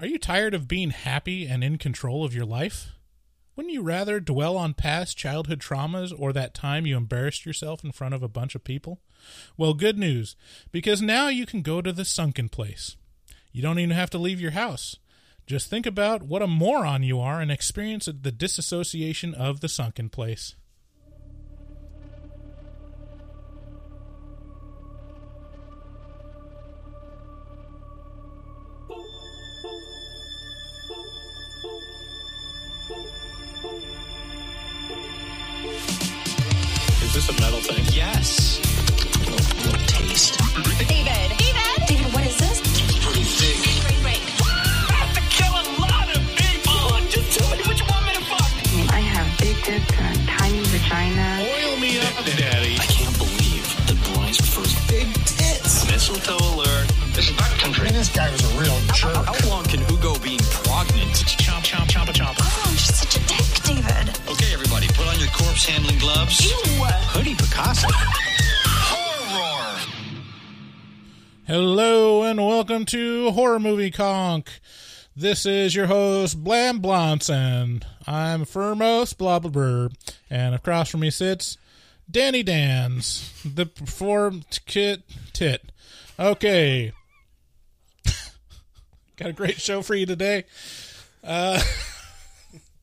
Are you tired of being happy and in control of your life? Wouldn't you rather dwell on past childhood traumas or that time you embarrassed yourself in front of a bunch of people? Well, good news, because now you can go to the sunken place. You don't even have to leave your house. Just think about what a moron you are and experience the disassociation of the sunken place. To Horror Movie Conk. This is your host, Blam Blonson. I'm Firmos, blah. And across from me sits Danny Dans, the performed kit tit. Okay. Got a great show for you today. Uh,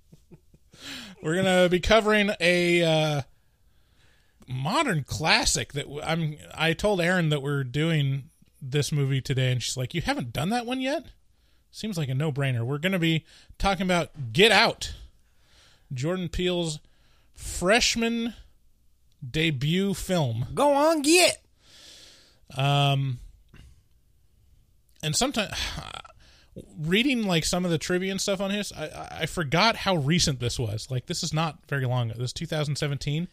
we're going to be covering a. Uh, modern classic that I'm I told Aaron that we're doing this movie today and she's like, "You haven't done that one yet?" Seems like a no-brainer. We're going to be talking about Get Out. Jordan Peele's freshman debut film. Go on, get. Um and sometimes reading like some of the trivia and stuff on his, I, I- I forgot how recent this was. Like this is not very long. This is 2017.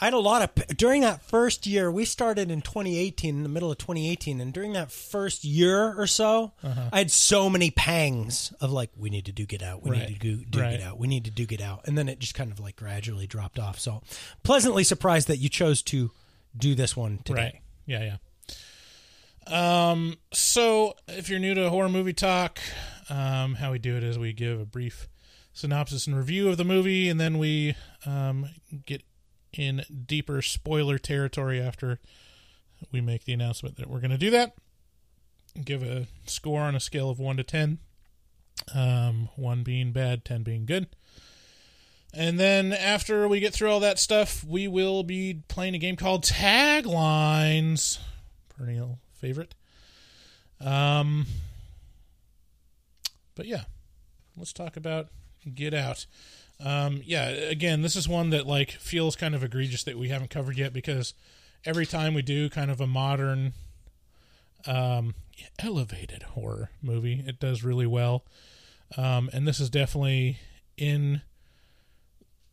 I had a lot of during that first year. We started in 2018, in the middle of 2018, and during that first year or so, Uh-huh. I had so many pangs of like, we need to do get out, we Right. need to do, do Right. get out, we need to do get out, and then it just kind of like gradually dropped off. So, pleasantly surprised that you chose to do this one today. Right. Yeah, yeah. Um, so if you're new to horror movie talk, um, how we do it is we give a brief synopsis and review of the movie, and then we um, get in deeper spoiler territory after we make the announcement that we're going to do that. Give a score on a scale of one to ten. Um, one being bad, ten being good. And then after we get through all that stuff, we will be playing a game called Taglines. Perennial favorite. Um, but yeah, let's talk about Get Out. Um, yeah, again, this is one that like feels kind of egregious that we haven't covered yet because every time we do kind of a modern, um, elevated horror movie, it does really well. Um, and this is definitely in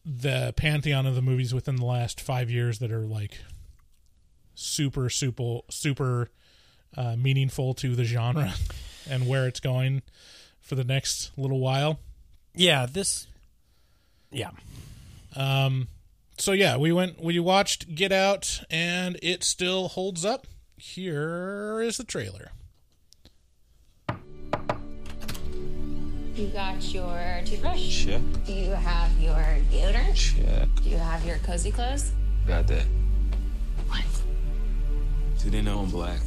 the pantheon of the movies within the last five years that are like super super super uh, meaningful to the genre and where it's going for the next little while Yeah, this. Yeah, um so yeah we went we watched get out and it still holds up here is the trailer You got your toothbrush? Check. Do you have your deodorant? Check. Do you have your cozy clothes? Got that. What? Do they know I'm black?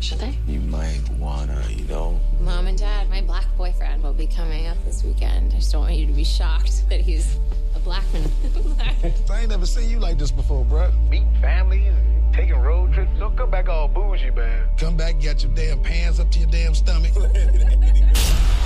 Should they? You might wanna, you know. Mom and Dad, my black boyfriend will be coming up this weekend. I just don't want you to be shocked that he's a black man. I ain't never seen you like this before, bruh. Meeting families, taking road trips. Don't come back all bougie, man. Come back, get your damn pants up to your damn stomach.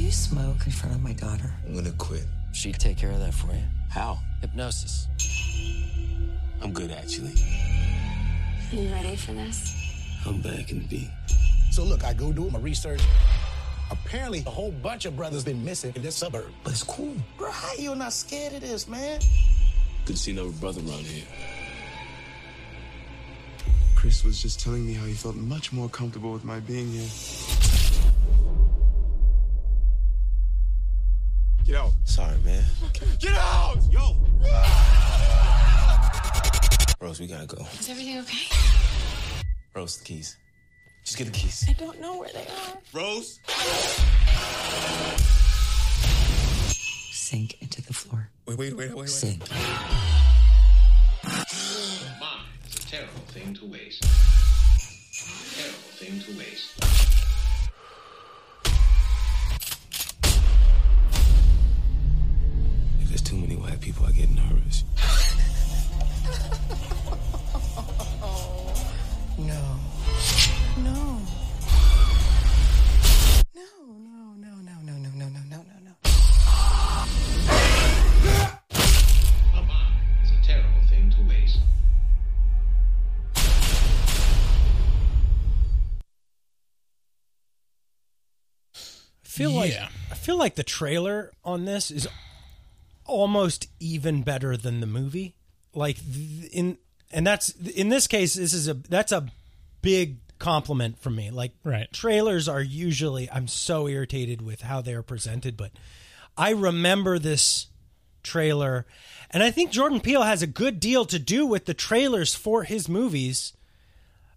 You smoke in front of my daughter? I'm gonna quit. She'd take care of that for you. How? Hypnosis. I'm good, actually. You ready for this? I'm back in B. So look, I go do my research. Apparently, a whole bunch of brothers been missing in this suburb. But it's cool. Bro, how you not scared of this, man? Good to see another brother around here. Chris was just telling me how he felt much more comfortable with my being here. Get out. Sorry, man. Get out! Yo! Rose, we gotta go. Is everything okay? Rose, the keys. Just get the keys. I don't know where they are. Rose? Sink into the floor. Wait, wait, wait, wait, wait. Sink. Mine a terrible thing to waste. Terrible thing to waste. There's too many white people, I get nervous. No. No. No, no, no, no, no, no, no, no, no, no, no. A mine is a terrible thing to waste. I feel like Yeah. I feel like the trailer on this is almost even better than the movie. Like in and that's in this case this is a that's a big compliment from me. Like Right. trailers are usually I'm so irritated with how they're presented, but I remember this trailer and I think Jordan Peele has a good deal to do with the trailers for his movies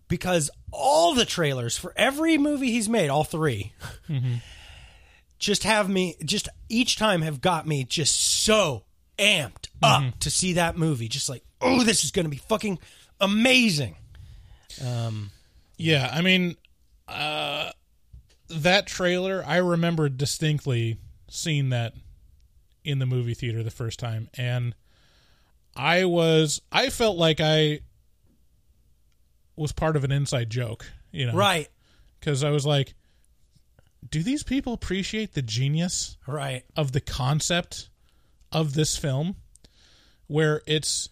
because all the trailers for every movie he's made, all 3 mm-hmm. Just have me just each time have got me just so amped up to see that movie. Just like oh this is going to be fucking amazing. Yeah, I mean, uh, that trailer, I remember distinctly seeing that in the movie theater the first time, and I was, I felt like I was part of an inside joke, you know, right. Because I was like, do these people appreciate the genius right. of the concept of this film, where it's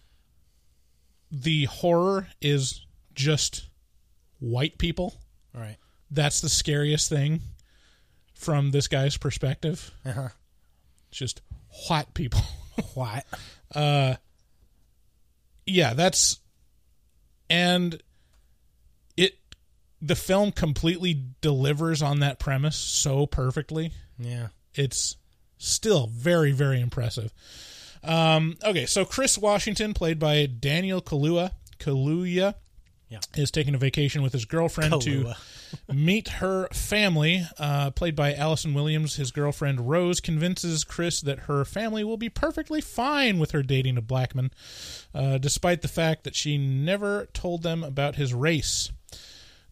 the horror is just white people? Right. That's the scariest thing from this guy's perspective. uh-huh. Just white people. white. Uh yeah, that's and the film completely delivers on that premise so perfectly. yeah It's still very very impressive. Um okay, so Chris Washington played by Daniel Kaluuya, Kaluuya Yeah. is taking a vacation with his girlfriend Kaluuya. to meet her family. Uh, played by Allison Williams, his girlfriend Rose convinces Chris that her family will be perfectly fine with her dating a black man, uh, despite the fact that she never told them about his race.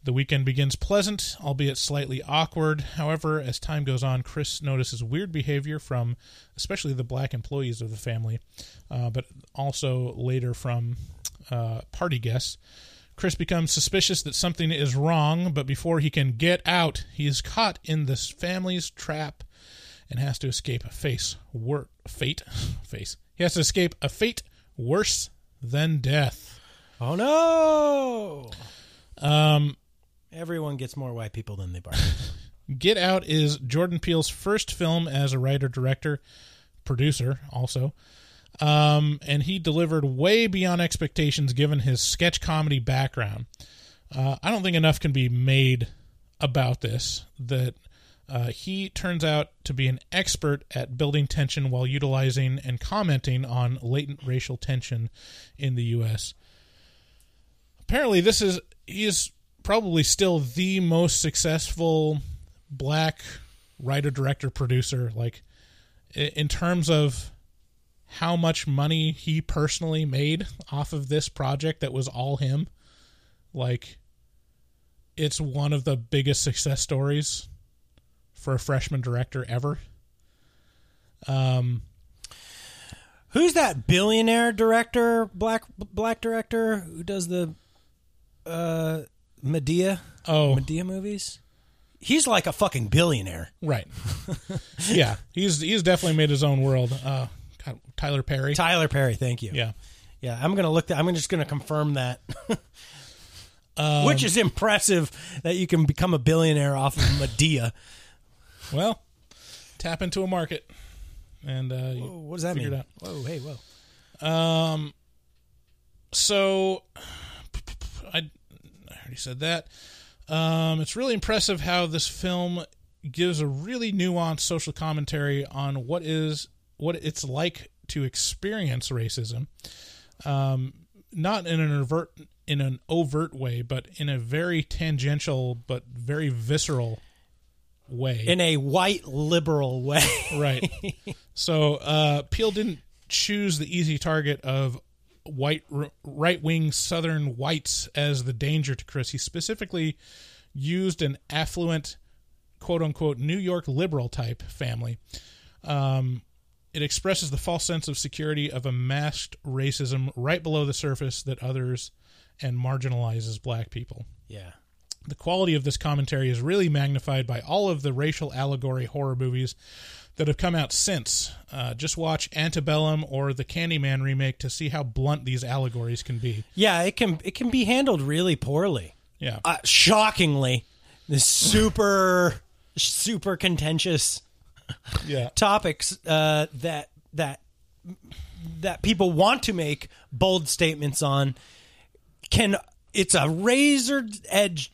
The weekend begins pleasant, albeit slightly awkward. However, as time goes on, Chris notices weird behavior from especially the black employees of the family, uh, but also later from uh, party guests. Chris becomes suspicious that something is wrong, but before he can get out, he is caught in this family's trap and has to escape a face wor- fate face. He has to escape a fate worse than death. oh no Um, everyone gets more white people than they bargain Get Out is Jordan Peele's first film as a writer, director, producer, also. Um, and he delivered way beyond expectations given his sketch comedy background. Uh, I don't think enough can be made about this. That uh, he turns out to be an expert at building tension while utilizing and commenting on latent racial tension in the U.S. Apparently, this is he is probably still the most successful black writer, director, producer. Like in terms of how much money he personally made off of this project that was all him. Like it's one of the biggest success stories for a freshman director ever. Um who's that billionaire director black black director who does the uh madea oh madea movies he's like a fucking billionaire right. yeah, he's he's definitely made his own world. Uh God, Tyler Perry. tyler perry thank you Yeah. Yeah, I'm gonna look. That, I'm just gonna confirm that. Um, Which is impressive that you can become a billionaire off of Madea. well, tap into a market, and uh, Whoa, what does that mean? Out. Whoa, hey, whoa. Um, so I already said that. Um, it's really impressive how this film gives a really nuanced social commentary on what is what it's like to experience racism. Um, not in an overt in an overt way, but in a very tangential but very visceral way. In a white liberal way. right. So uh, Peele didn't choose the easy target of white right wing Southern whites as the danger to Chris. He specifically used an affluent, quote unquote, New York liberal type family. Um, it expresses the false sense of security of a masked racism right below the surface that others and marginalizes black people. Yeah. The quality of this commentary is really magnified by all of the racial allegory horror movies that have come out since. Uh, just watch Antebellum or the Candyman remake to see how blunt these allegories can be. Yeah, it can it can be handled really poorly. Yeah. Uh, shockingly, the super super contentious yeah. topics uh, that that that people want to make bold statements on can it's a razor edge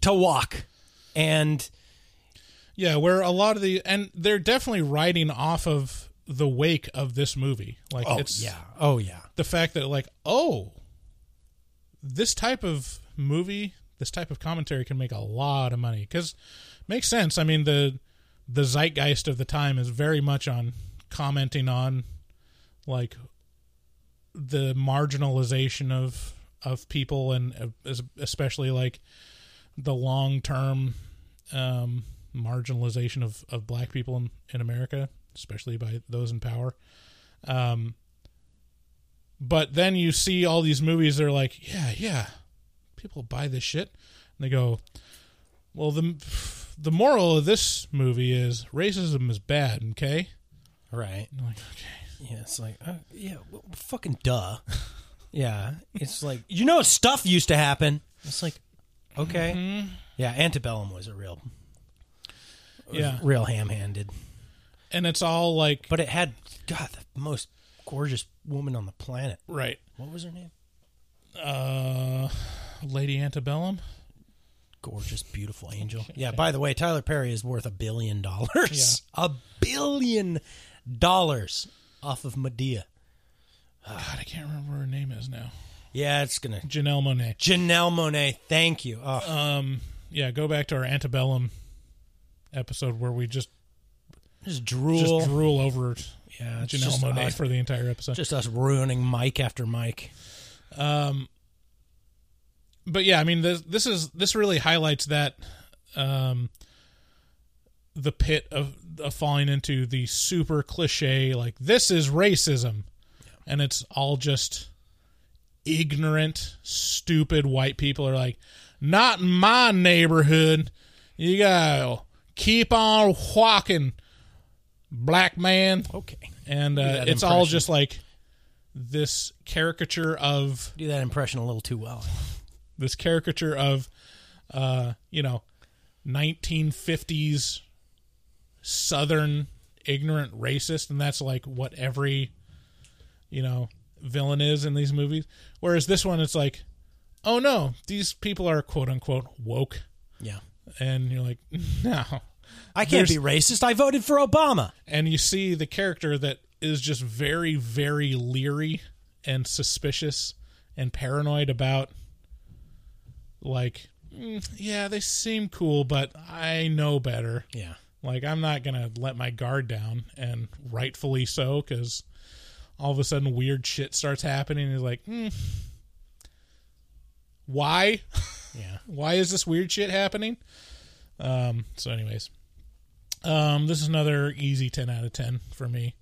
to walk and Yeah, where a lot of the and they're definitely riding off of the wake of this movie. Like Oh, it's yeah. Oh, yeah. The fact that like, oh, this type of movie, this type of commentary can make a lot of money cuz makes sense. I mean, the the zeitgeist of the time is very much on commenting on like the marginalization of of people and uh, especially like the long term um, marginalization of, of black people in, in America, especially by those in power. Um, but then you see all these movies they're like, yeah, yeah, people buy this shit. And they go, well, the, the moral of this movie is racism is bad, okay? right. I'm like, okay. Yeah, it's like uh, yeah, well, fucking duh. yeah, it's like you know stuff used to happen. It's like okay. Mm-hmm. Yeah, Antebellum was a real Yeah. real ham-handed. And it's all like, But it had god the most gorgeous woman on the planet. right. What was her name? Uh, Lady Antebellum? Gorgeous, beautiful angel. Yeah. By the way, Tyler Perry is worth a billion dollars. A billion dollars off of Madea. God, I can't remember what her name is now. Yeah, it's gonna Janelle Monáe. Janelle Monáe. Thank you. Oh, Um, yeah, go back to our Antebellum episode where we just just drool. just drool over yeah, Janelle Monáe for the entire episode. just us ruining Mike after Mike. Um, but yeah, I mean, this this is this really highlights that um, the pit of, of falling into the super cliche like this is racism, and it's all just ignorant, stupid white people are like, not in my neighborhood. You gotta keep on walking, black man. Okay. And uh, it's all just like this caricature of Do that impression a little too well. this caricature of uh you know 1950s southern ignorant racist and that's like what every you know villain is in these movies whereas this one it's like oh no these people are quote unquote woke Yeah. And you're like no I can't be racist. I voted for Obama. and you see the character that is just very very leery and suspicious and paranoid about like "Mm, yeah they seem cool but i know better Yeah. like i'm not gonna let my guard down and rightfully so because all of a sudden weird shit starts happening and he's like mm, why? Yeah. why is this weird shit happening? Um so anyways. Um this is another easy 10 out of 10 for me.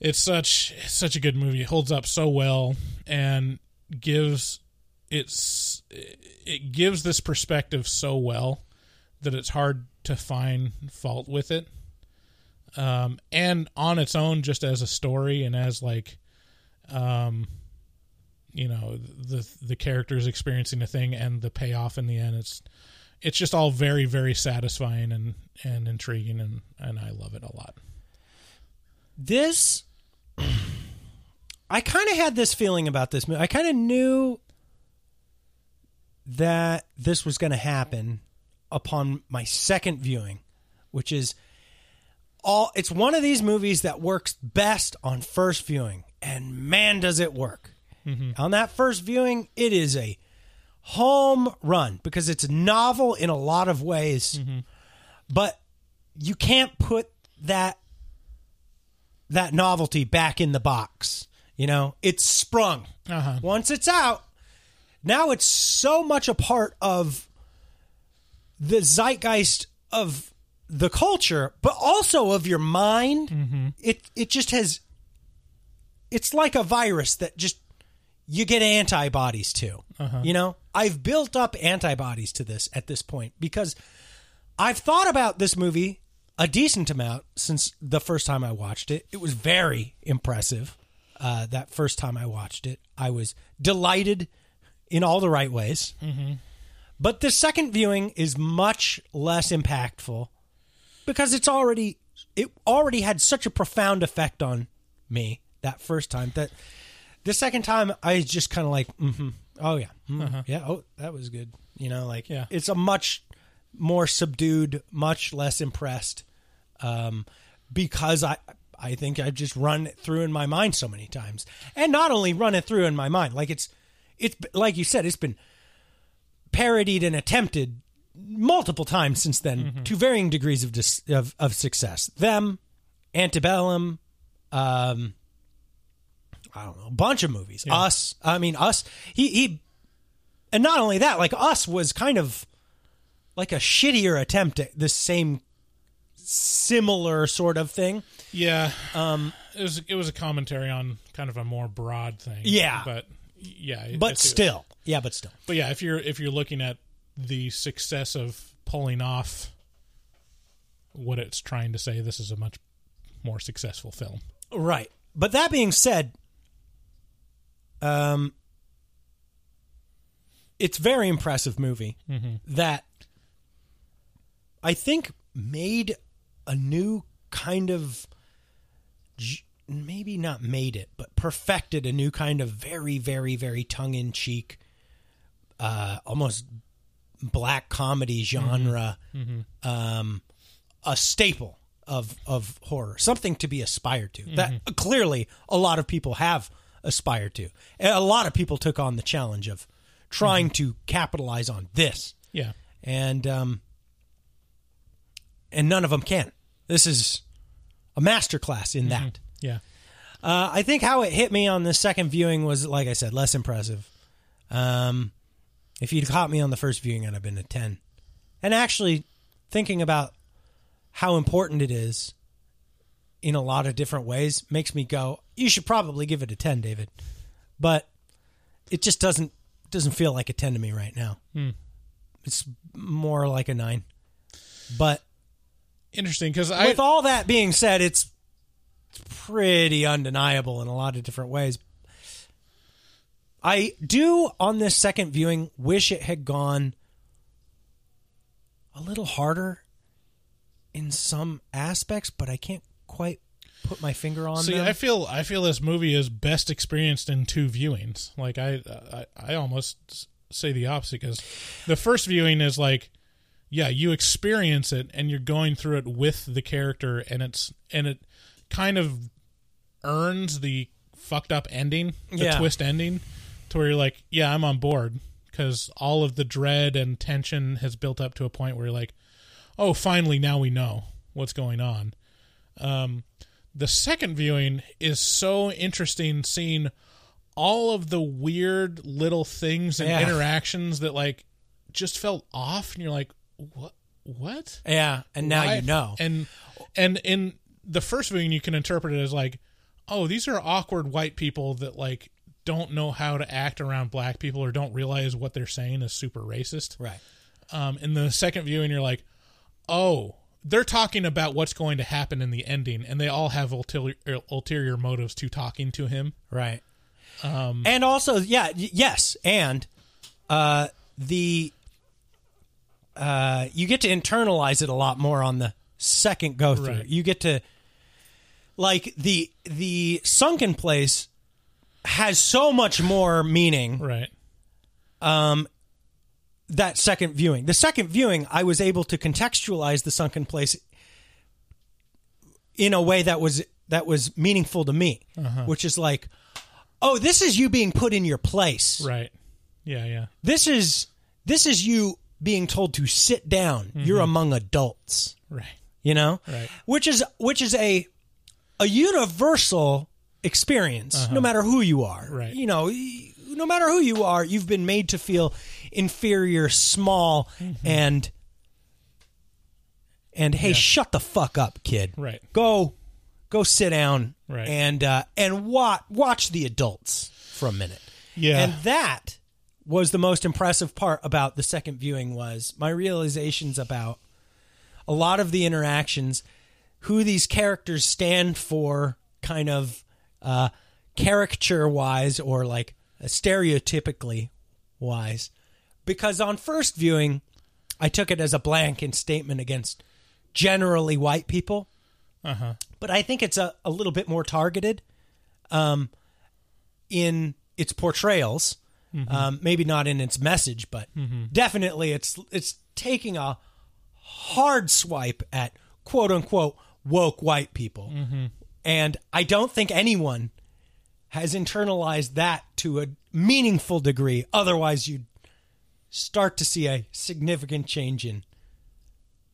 It's such it's such a good movie. It holds up so well and gives it's it gives this perspective so well that it's hard to find fault with it. Um and on its own just as a story and as like um you know the the characters experiencing a thing and the payoff in the end. It's it's just all very very satisfying and and intriguing and and I love it a lot. This, I kind of had this feeling about this movie. I kind of knew that this was going to happen upon my second viewing, which is all. It's one of these movies that works best on first viewing, and man, does it work! Mm-hmm. On that first viewing, it is a home run because it's novel in a lot of ways, mm-hmm. but you can't put that that novelty back in the box. You know, it's sprung. Uh-huh. Once it's out, now it's so much a part of the zeitgeist of the culture, but also of your mind. Mm-hmm. It it just has. It's like a virus that just you get antibodies to. You know, I've built up antibodies to this at this point because I've thought about this movie a decent amount since the first time I watched it. It was very impressive. Uh, that first time I watched it, I was delighted in all the right ways. But the second viewing is much less impactful because it's already it already had such a profound effect on me that first time that the second time I was just kind of like, mm-hmm, oh yeah, mm, yeah, oh that was good. You know, like Yeah. it's a much more subdued, much less impressed, um, because I I think I've just run it through in my mind so many times, and not only run it through in my mind, like it's it's like you said, it's been parodied and attempted multiple times since then to varying degrees of, dis- of of success. Them, Antebellum, um, I don't know, a bunch of movies. Us, I mean, Us. He he, and not only that, like Us was kind of like a shittier attempt at the same similar sort of thing. Yeah, um, it was it was a commentary on kind of a more broad thing. Yeah. but yeah, But still, yeah, but still, but yeah, if you're if you're looking at the success of pulling off what it's trying to say, this is a much more successful film. Right. But that being said, um, it's a very impressive movie that I think made a new kind of maybe not made it, but perfected a new kind of very, very, very tongue in cheek, uh, almost black comedy genre, um, a staple of of horror, something to be aspired to. That clearly a lot of people have aspired to. A lot of people took on the challenge of trying to capitalize on this, Yeah, and um, and none of them can. This is a masterclass in that. yeah, Uh, I think how it hit me on the second viewing was, like I said, less impressive. Um, if you'd caught me on the first viewing, I'd have been a 10. And actually, thinking about how important it is in a lot of different ways makes me go, you should probably give it a 10, David. But it just doesn't doesn't feel like a 10 to me right now. Hmm. It's more like a 9. But interesting because with all that being said, it's pretty undeniable in a lot of different ways. I do on this second viewing wish it had gone a little harder in some aspects, but I can't quite put my finger on See, them. I feel I feel this movie is best experienced in two viewings. Like I, I, I almost say the opposite because the first viewing is like, yeah, you experience it and you're going through it with the character, and it's and it kind of earns the fucked up ending, the Yeah. twist ending, to where you're like, yeah, I'm on board because all of the dread and tension has built up to a point where you're like, oh, finally, now we know what's going on. Um, the second viewing is so interesting seeing all of the weird little things and Yeah. interactions that like just felt off and you're like what what yeah, and now Why? you know. and and in the first viewing you can interpret it as like oh these are awkward white people that like don't know how to act around black people or don't realize what they're saying is super racist right. um, in the second viewing, you're like, oh, they're talking about what's going to happen in the ending, and they all have ulterior, ulterior motives to talking to him. Right. Um, and also, yeah, y- yes, and uh, the uh, you get to internalize it a lot more on the second go through. Right. You get to like the the sunken place has so much more meaning. Right. Um, that second viewing, the second viewing, I was able to contextualize the sunken place in a way that was that was meaningful to me, Uh-huh. which is like, oh, this is you being put in your place. Right. Yeah, yeah. This is this is you being told to sit down. You're Mhm. among adults. Right. You know? Right. Which is which is a a universal experience Uh-huh. no matter who you are. Right. You know, no matter who you are, you've been made to feel inferior, small Mm-hmm. and and hey, Yeah. shut the fuck up, kid. Right. Go go sit down Right. and uh and watch watch the adults for a minute. Yeah. And that was the most impressive part about the second viewing was my realizations about a lot of the interactions, who these characters stand for, kind of uh, caricature wise or like stereotypically wise. Because on first viewing, I took it as a blanket statement against generally white people Uh huh. but I think it's a, a little bit more targeted um, in its portrayals. Mhm. Um, maybe not in its message, but Mhm. definitely it's it's taking a hard swipe at quote unquote woke white people. Mhm. And I don't think anyone has internalized that to a meaningful degree. Otherwise, you'd start to see a significant change in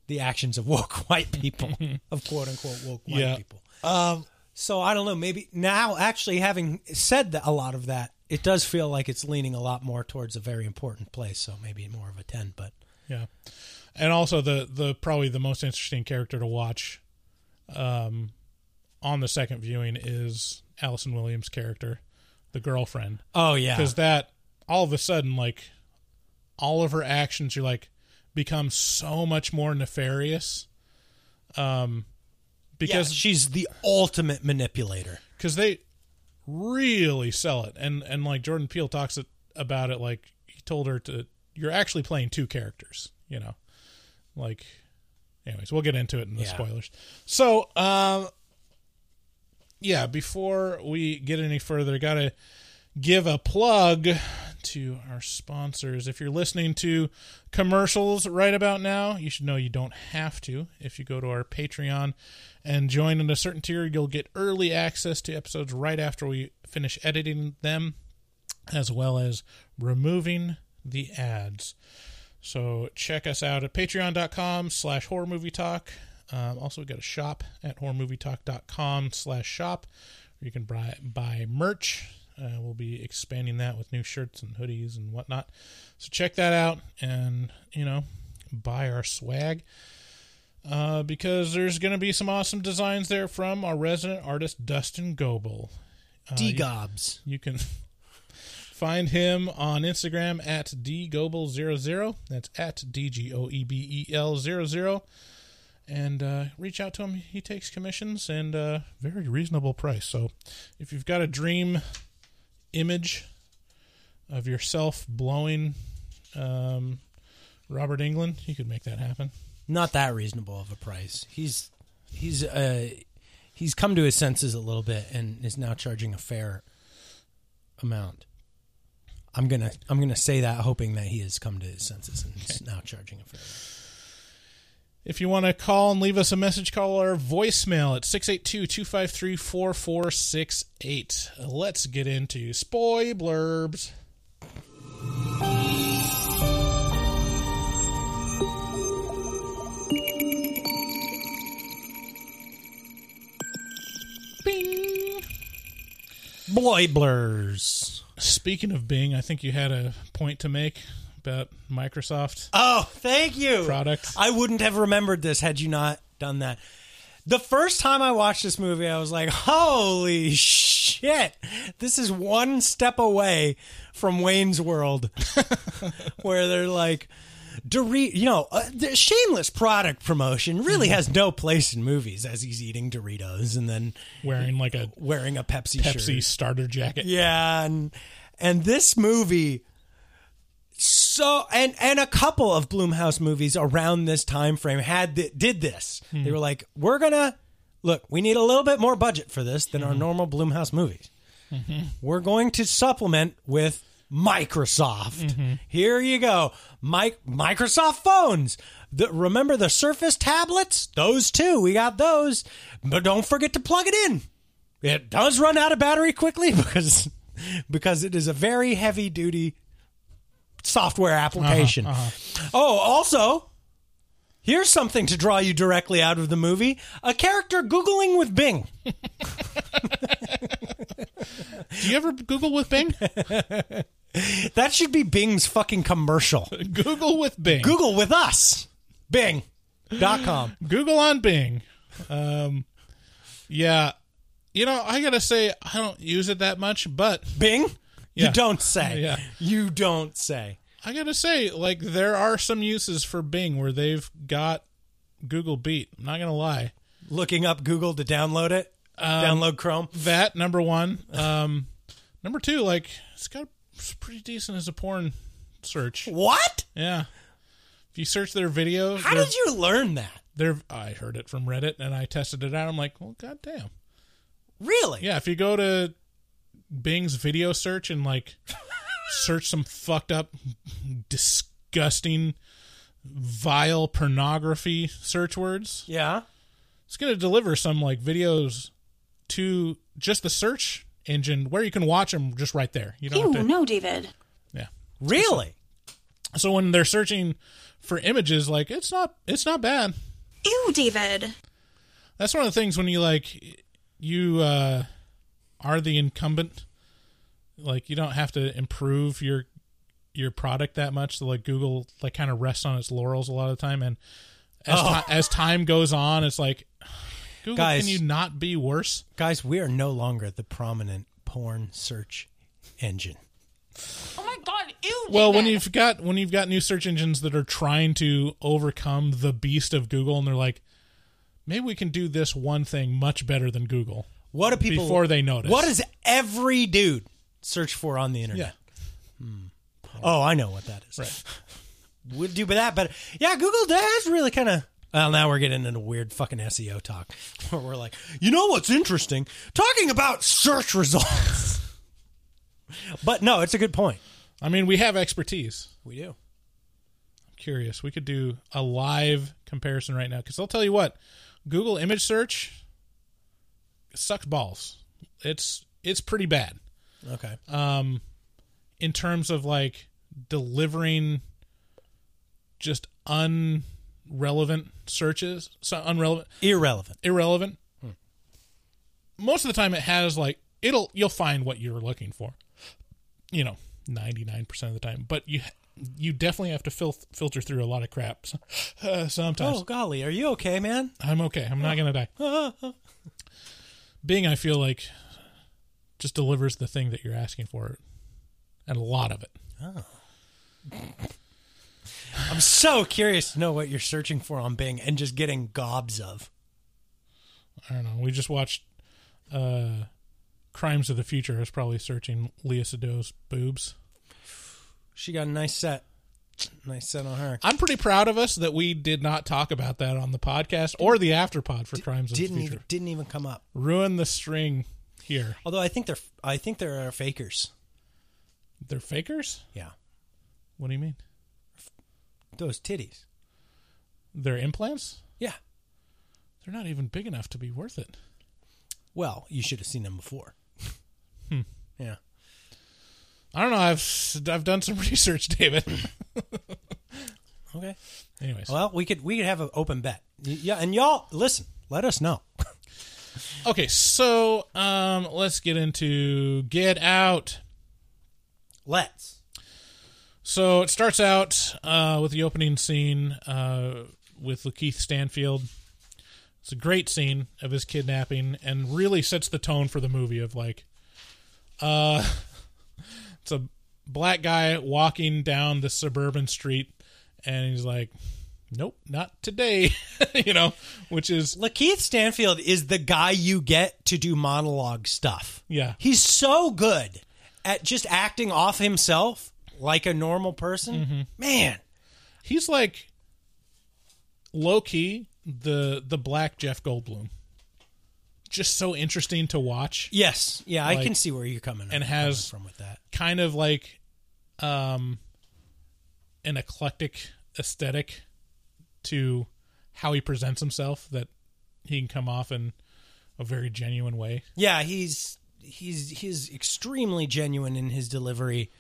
the actions of woke white people, of quote unquote woke white Yeah. people. Um, so I don't know. Maybe now, actually, having said that, a lot of that, it does feel like it's leaning a lot more towards a very important place. So maybe more of a ten. But Yeah, and also the the probably the most interesting character to watch, um, on the second viewing is Allison Williams' character, the girlfriend. Oh, yeah. because that all of a sudden like all of her actions you're like become so much more nefarious. Um, because Yeah, she's the ultimate manipulator. because they really sell it and and like jordan peele talks it, about it like he told her to you're actually playing two characters you know like anyways we'll get into it in the Yeah. spoilers so um yeah before we get any further gotta give a plug to our sponsors. If you're listening to commercials right about now, you should know you don't have to. If you go to our Patreon and join in a certain tier, you'll get early access to episodes right after we finish editing them, as well as removing the ads. So check us out at patreon.com slash horror movie talk. Um, also, we've got a shop at horrormovietalk.com slash shop where you can buy, buy merch. Uh, we'll be expanding that with new shirts and hoodies and whatnot. So check that out and, you know, buy our swag. Uh, because there's going to be some awesome designs there from our resident artist, Dustin Goebel. Uh, you- D-Gobs. You, can find him on Instagram at dgoebel00. That's at D G O E B E L 00. And uh, reach out to him. He takes commissions and uh, very reasonable price. So if you've got a dream image of yourself blowing um, Robert Englund, you could make that happen. Not that reasonable of a price. He's he's uh he's come to his senses a little bit and is now charging a fair amount. I'm gonna I'm gonna say that hoping that he has come to his senses and is now charging a fair amount. If you want to call and leave us a message, call our voicemail at 682 253 4468. Let's get into spoy blurbs. Boy blurs. Speaking of Bing, I think you had a point to make about Microsoft. Oh, thank you. Product. I wouldn't have remembered this had you not done that. The first time I watched this movie, I was like, holy shit. This is one step away from Wayne's World, where they're like, Dorito, you know, uh, the shameless product promotion really has no place in movies as he's eating Doritos and then Wearing like a wearing a Pepsi, Pepsi shirt. starter jacket. Yeah, and and this movie so and and a couple of Blumhouse movies around this time frame had th- did this. Hmm. They were like, "We're going to look, we need a little bit more budget for this than our hmm. normal Blumhouse movies. Hmm. We're going to supplement with Microsoft. Here you go. Mike Microsoft phones. The, remember the Surface tablets? Those too. We got those. But don't forget to plug it in. It does run out of battery quickly because because it is a very heavy duty software application. Oh, also, here's something to draw you directly out of the movie: a character googling with Bing. Do you ever Google with Bing? That should be Bing's fucking commercial. Google with Bing. Google with us. Bing.com. Google on Bing. Um, yeah, you know, I gotta say, I don't use it that much, but Bing? Yeah. You don't say. Yeah. You don't say. I gotta say, like, there are some uses for Bing where they've got Google beat. I'm not gonna lie. Looking up Google to download it. download Chrome. That number one. Um, number two, like, it's got it's pretty decent as a porn search. What? Yeah. If you search their videos, How their- did you learn that? their I heard it from Reddit and I tested it out. I'm like, well, goddamn. Really? Yeah, if you go to Bing's video search and like search some fucked up, disgusting, vile pornography search words, Yeah. it's going to deliver some like videos to just the search engine where you can watch them just right there. You don't Ew, have to. no, David. Yeah. Really? So when they're searching for images, like it's not it's not bad. Ew, David. That's one of the things when you like you uh are the incumbent like you don't have to improve your your product that much so like Google like kind of rests on its laurels a lot of the time and as Oh. ti- as time goes on it's like Google Guys. can you not be worse? Guys, we are no longer the prominent porn search engine. Oh my god, ew, Well, when David. you've got when you've got new search engines that are trying to overcome the beast of Google and they're like maybe we can do this one thing much better than Google. What do people before they notice? What does every dude search for on the internet? Yeah. Hmm. Oh, I know what that is. Right. Would do that, but yeah, Google does really kind of. Well, now we're getting into weird fucking SEO talk, where we're like, you know what's interesting? Talking about search results. but no, it's a good point. I mean, we have expertise. We do. I'm curious. We could do a live comparison right now because I'll tell you what, Google image search sucks balls. It's it's pretty bad Okay. um, in terms of like delivering just unrelevant searches. So unrelevant, Irrelevant. irrelevant. Most of the time, it has like it'll you'll find what you're looking for. You know, ninety nine percent of the time, but you you definitely have to fil- filter through a lot of crap uh, sometimes. Oh golly, are you okay, man? I'm okay. I'm not gonna die. Bing, I feel like, just delivers the thing that you're asking for, and a lot of it. Oh. I'm so curious to know what you're searching for on Bing and just getting gobs of. I don't know. We just watched uh, Crimes of the Future. I was probably searching Léa Seydoux's boobs. She got a nice set. Nice set on her. I'm pretty proud of us that we did not talk about that on the podcast or the afterpod for Crimes of the Didn't Future. even didn't even come up. Ruin the string here. Although I think they're I think there are fakers. They're fakers? Yeah. What do you mean? Those titties. They're implants? Yeah. They're not even big enough to be worth it. Well, you should have seen them before. Hmm. Yeah. I don't know. I've I've done some research, David. Okay. Anyways, Well, we could we could have an open bet. Yeah, and y'all listen. Let us know. okay. So um, let's get into Get Out. Let's. So it starts out uh, with the opening scene uh, with Lakeith Stanfield. It's a great scene of his kidnapping and really sets the tone for the movie of like, uh, it's a black guy walking down the suburban street and he's like, "Nope, not today." you know, which is Lakeith Stanfield is the guy you get to do monologue stuff. yeah, He's so good at just acting off himself like a normal person. Mm-hmm. Man, he's like low key the the black Jeff Goldblum. Just so interesting to watch. yes, yeah, I can see where you're coming and coming has from with that. Kind of like um an eclectic aesthetic to how he presents himself that he can come off in a very genuine way. Yeah, he's he's he's extremely genuine in his delivery.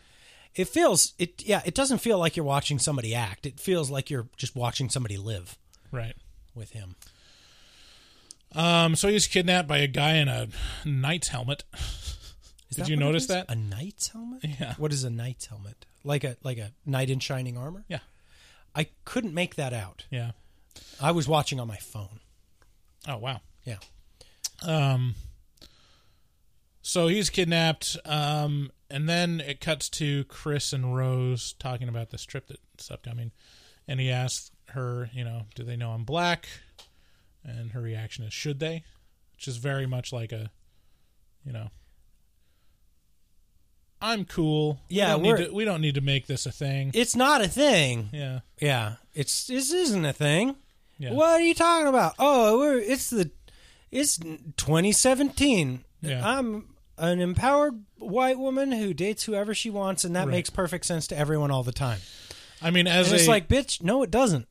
It feels it yeah, it doesn't feel like you're watching somebody act. It feels like you're just watching somebody live Right. with him. Um so he's kidnapped by a guy in a knight's helmet. Is Did you notice that? A knight's helmet? Yeah. What is a knight's helmet? Like a like a knight in shining armor? Yeah. I couldn't make that out. Yeah. I was watching on my phone. Oh wow. Yeah. Um so he's kidnapped um and then it cuts to Chris and Rose talking about this trip that's upcoming and he asks her, you know, do they know I'm black? And her reaction is should they? Which is very much like a you know I'm cool. Yeah, we don't, need to, we don't need to make this a thing. It's not a thing. yeah. Yeah. It's this isn't a thing. Yeah. What are you talking about? Oh, we're it's the it's 2017. Yeah. I'm an empowered white woman who dates whoever she wants, and that Right. makes perfect sense to everyone all the time. I mean as And it's a like, bitch, no, it doesn't.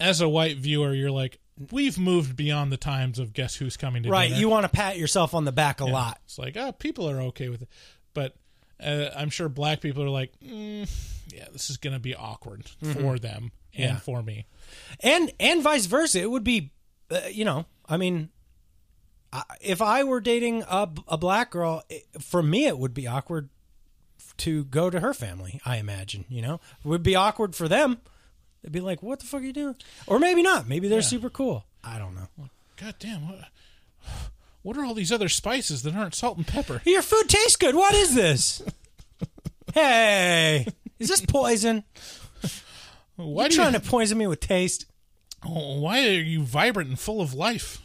as a white viewer, you're like, we've moved beyond the times of guess who's coming to Right? dinner. You want to pat yourself on the back a Yeah. lot. It's like, oh, people are okay with it, but uh, I'm sure black people are like, mm, yeah, this is going to be awkward for them and Mm-hmm. Yeah. for me. and and vice versa. It would be, uh, you know, I mean, I, if I were dating a, a black girl, it, for me it would be awkward to go to her family. I imagine, you know, it would be awkward for them. They'd be like, "What the fuck are you doing?" Or maybe not. Maybe they're Yeah. super cool. I don't know. God damn, what, what are all these other spices that aren't salt and pepper? Your food tastes good. What is this? hey, is this poison? Why you do trying you, to poison me with taste? oh, why are you vibrant and full of life?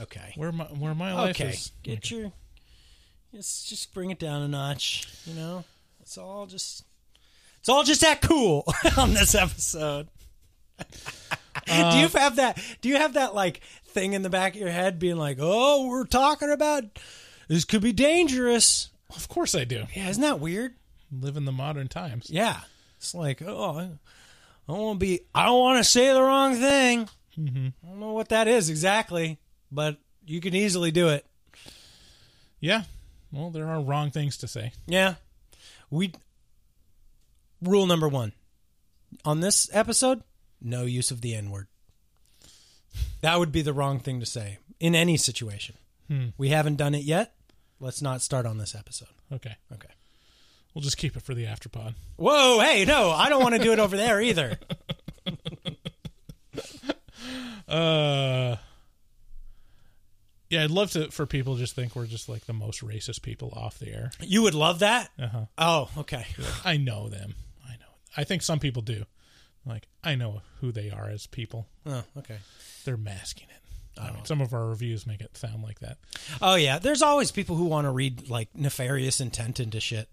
Okay. Where my where my life okay. is? Get your just just bring it down a notch, you know? It's all just it's all just that cool on this episode. do you uh, have that do you have that like thing in the back of your head being like, "Oh, we're talking about this could be dangerous." Of course I do. Yeah, isn't that weird? Live in the modern times. Yeah. It's like, "Oh, I don't want to be I don't want to say the wrong thing." Mm-hmm. I don't know what that is exactly, but you can easily do it. Yeah. Well, there are wrong things to say. Yeah. We rule number 1. On this episode, no use of the N-word. That would be the wrong thing to say in any situation. Hmm. We haven't done it yet. Let's not start on this episode. Okay. Okay. We'll just keep it for the afterpod. Whoa, hey, no, I don't want to do it over there either. Uh, yeah, I'd love to for people to just think we're just like the most racist people off the air. You would love that? Uh-huh. Oh, okay. I know them. I know. I think some people do. Like I know who they are as people. Oh, okay. They're masking it. I mean, some of our reviews make it sound like that. Oh yeah, there's always people who want to read like nefarious intent into shit,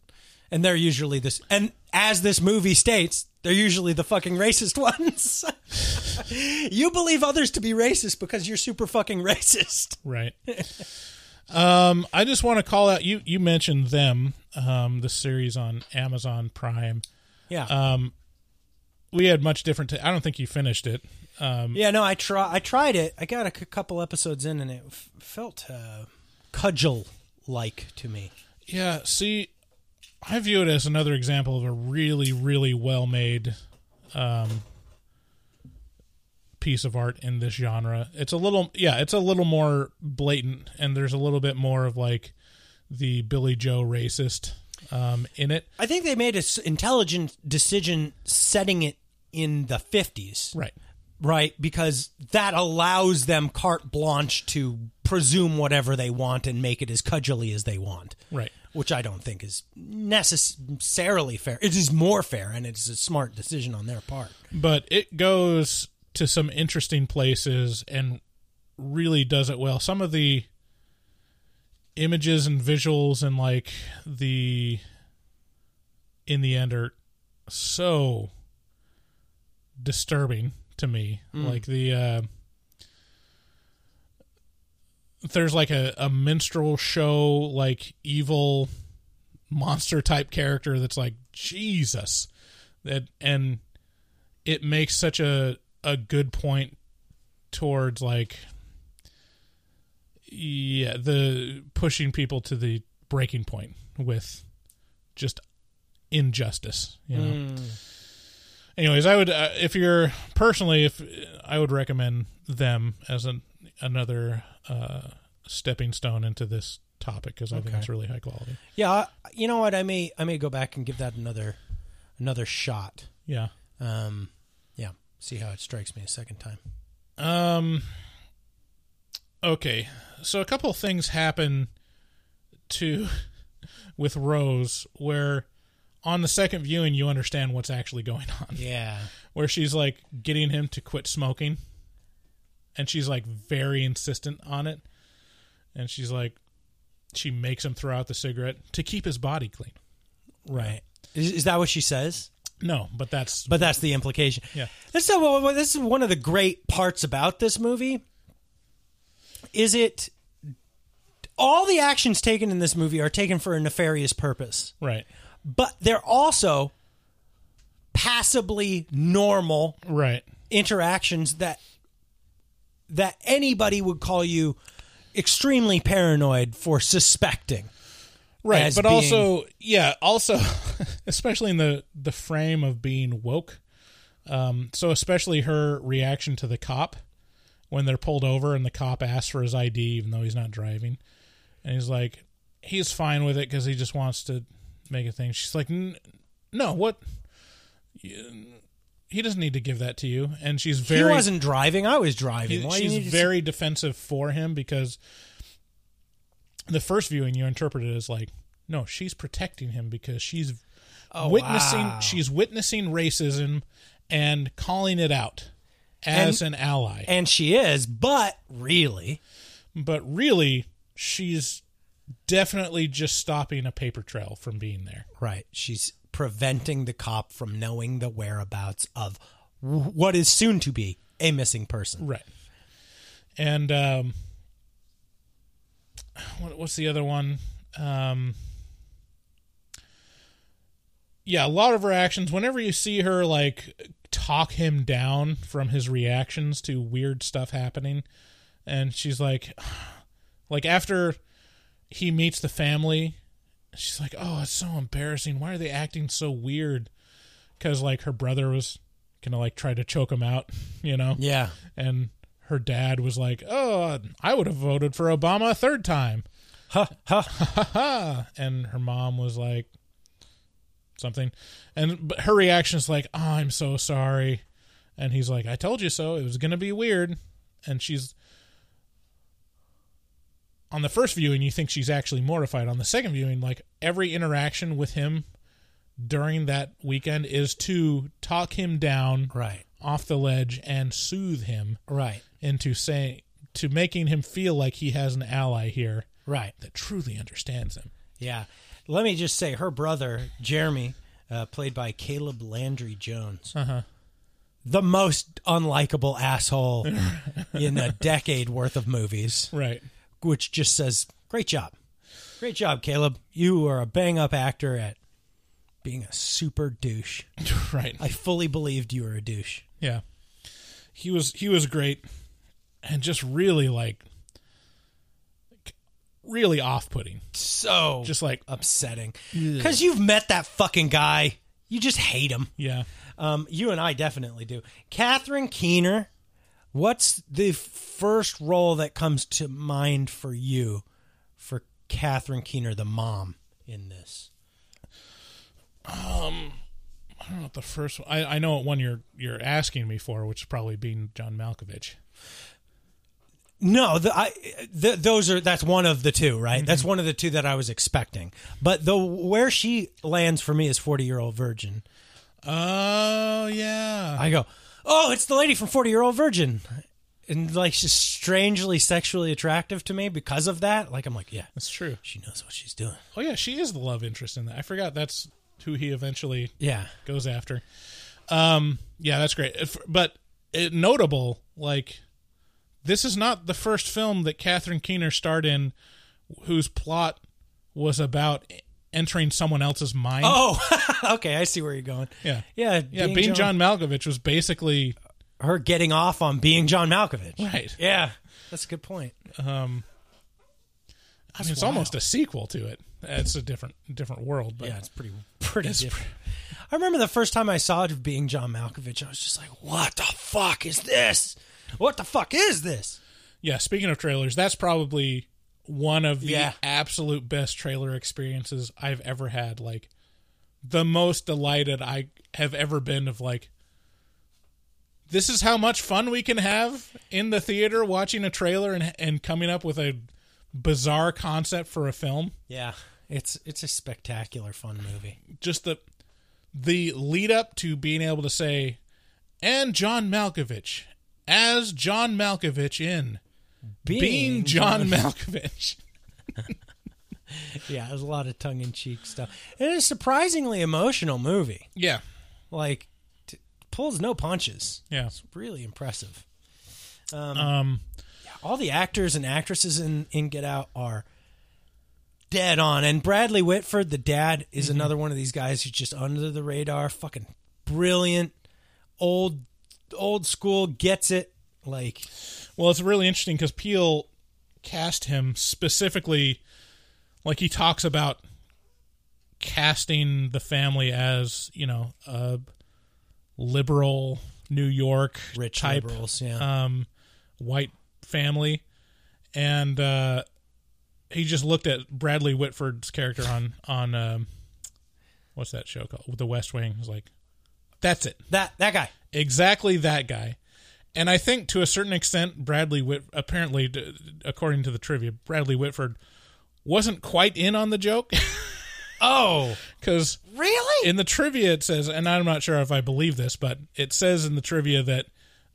and they're usually this. And as this movie states, they're usually the fucking racist ones. you believe others to be racist because you're super fucking racist. Right. um, I just want to call out you. You mentioned them, um, the series on Amazon Prime. Yeah. Um, we had much different. T- I don't think you finished it. Um, yeah, no, I try. I tried it. I got a c- couple episodes in, and it f- felt uh, cudgel like to me. Yeah, see, I view it as another example of a really, really well made um, piece of art in this genre. It's a little, yeah, it's a little more blatant, and there's a little bit more of like the Billy Joe racist um, in it. I think they made an intelligent decision setting it in the 50s. Right. Right, because that allows them carte blanche to presume whatever they want and make it as cudgely as they want. Right. which I don't think is necessarily fair. It is more fair, and it's a smart decision on their part. but it goes to some interesting places and really does it well. Some of the images and visuals and like the in the end are so disturbing to me. Mm. Like the uh there's like a, a minstrel show like evil monster type character that's like Jesus that and it makes such a a good point towards like yeah the pushing people to the breaking point with just injustice you know Mm. Anyways i would uh, if you're personally if i would recommend them as an another uh stepping stone into this topic because i think it's really high quality Yeah, you know what? I may I may go back and give that another another shot. yeah Um, yeah, see how it strikes me a second time. Um. Okay, so a couple of things happen to with Rose where on the second viewing you understand what's actually going on. Yeah. Where she's like getting him to quit smoking, and she's like very insistent on it, and she's like, she makes him throw out the cigarette to keep his body clean. Right. Is, is that what she says? No, but that's But that's the implication. Yeah. That's so. Well, well, this is one of the great parts about this movie. Is it all the actions taken in this movie are taken for a nefarious purpose, right. But they're also passably normal Right. interactions that that anybody would call you extremely paranoid for suspecting. right but being- also yeah also especially in the the frame of being woke um so especially her reaction to the cop when they're pulled over and the cop asks for his id even though he's not driving and he's like he's fine with it because he just wants to make a thing. She's like "N- no what? He doesn't need to give that to you. And she's very he wasn't driving; I was driving. he- Why she's very defensive for him because the first viewing you interpret it as like no she's protecting him because she's Oh, witnessing wow. she's witnessing racism and calling it out as And- an ally. and she is, but really, but really she's definitely just stopping a paper trail from being there Right. She's preventing the cop from knowing the whereabouts of what is soon to be a missing person. Right. And um, what, what's the other one? Um, yeah, a lot of her actions. Whenever you see her like talk him down from his reactions to weird stuff happening, and she's like, like after he meets the family, she's like, "Oh, it's so embarrassing. Why are they acting so weird?" Because like her brother was gonna like try to choke him out, you know? Yeah. And her dad was like, "Oh, I would have voted for Obama a third time." Ha ha ha ha. And her mom was like something, and but her reaction is like, "Oh, I'm so sorry," and he's like, "I told you so. It was gonna be weird," and she's. On the first viewing, you think she's actually mortified. On the second viewing, like every interaction with him during that weekend is to talk him down Right. off the ledge and soothe him Right. into saying to making him feel like he has an ally here Right. that truly understands him. Yeah. Let me just say, her brother Jeremy, uh, played by Caleb Landry Jones, Uh-huh. the most unlikable asshole in a decade worth of movies. Right. Which just says, "Great job, great job, Caleb. You are a bang up actor at being a super douche." Right. I fully believed you were a douche. Yeah. He was he was great and just really like really off-putting. So Just like upsetting because you've met that fucking guy. You just hate him. yeah. Um, you and I definitely do. Catherine Keener, what's the first role that comes to mind for you for Catherine Keener, the mom in this? Um I don't know the first one. I, I know what one you're you're asking me for, which is probably being John Malkovich. No, the, I, the, those are that's one of the two, right? That's one of the two that I was expecting. But the where she lands for me is forty year old virgin. Oh yeah. I go, oh, it's the lady from Forty Year Old Virgin, and like she's strangely sexually attractive to me because of that. Like I'm like, yeah, That's true. she knows what she's doing. Oh yeah, she is the love interest in that. I forgot that's who he eventually Yeah, goes after. Um, yeah, that's great. If- But it, notable, like this is not the first film that Catherine Keener starred in, whose plot was about entering someone else's mind. Oh, okay, I see where you're going. yeah, Yeah, yeah. Being, John, Malkovich was basically her getting off on being John Malkovich. right. Yeah, that's a good point. Um, I mean, it's almost a sequel to it. It's a different different world, but yeah, it's pretty pretty It's different. I remember the first time I saw it being John Malkovich, I was just like, "What the fuck is this? What the fuck is this?" yeah. Speaking of trailers, that's probably one of the Yeah. absolute best trailer experiences I've ever had. Like the most delighted I have ever been of like. This is how much fun we can have in the theater watching a trailer and and coming up with a bizarre concept for a film. Yeah, it's it's a spectacular fun movie. just the the lead up to being able to say and John Malkovich as John Malkovich in being, John, Malkovich. yeah, there's a lot of tongue in cheek stuff. It's a surprisingly emotional movie. Yeah. Like t- pulls no punches. Yeah. It's really impressive. Um, Um all the actors and actresses in, in Get Out are dead on. And Bradley Whitford, the dad, is Mm-hmm. another one of these guys who's just under the radar. Fucking brilliant, old, old school, gets it. Like, well, it's really interesting because Peele cast him specifically like he talks about casting the family as, you know, a liberal New York Rich type liberals, yeah. um white family and uh he just looked at Bradley Whitford's character on on um what's that show called? The West Wing. He's like, that's it. that that guy. Exactly that guy. And I think to a certain extent, Bradley Whit apparently, according to the trivia, Bradley Whitford wasn't quite in on the joke Oh, because really? in the trivia it says, and I'm not sure if I believe this, but it says in the trivia that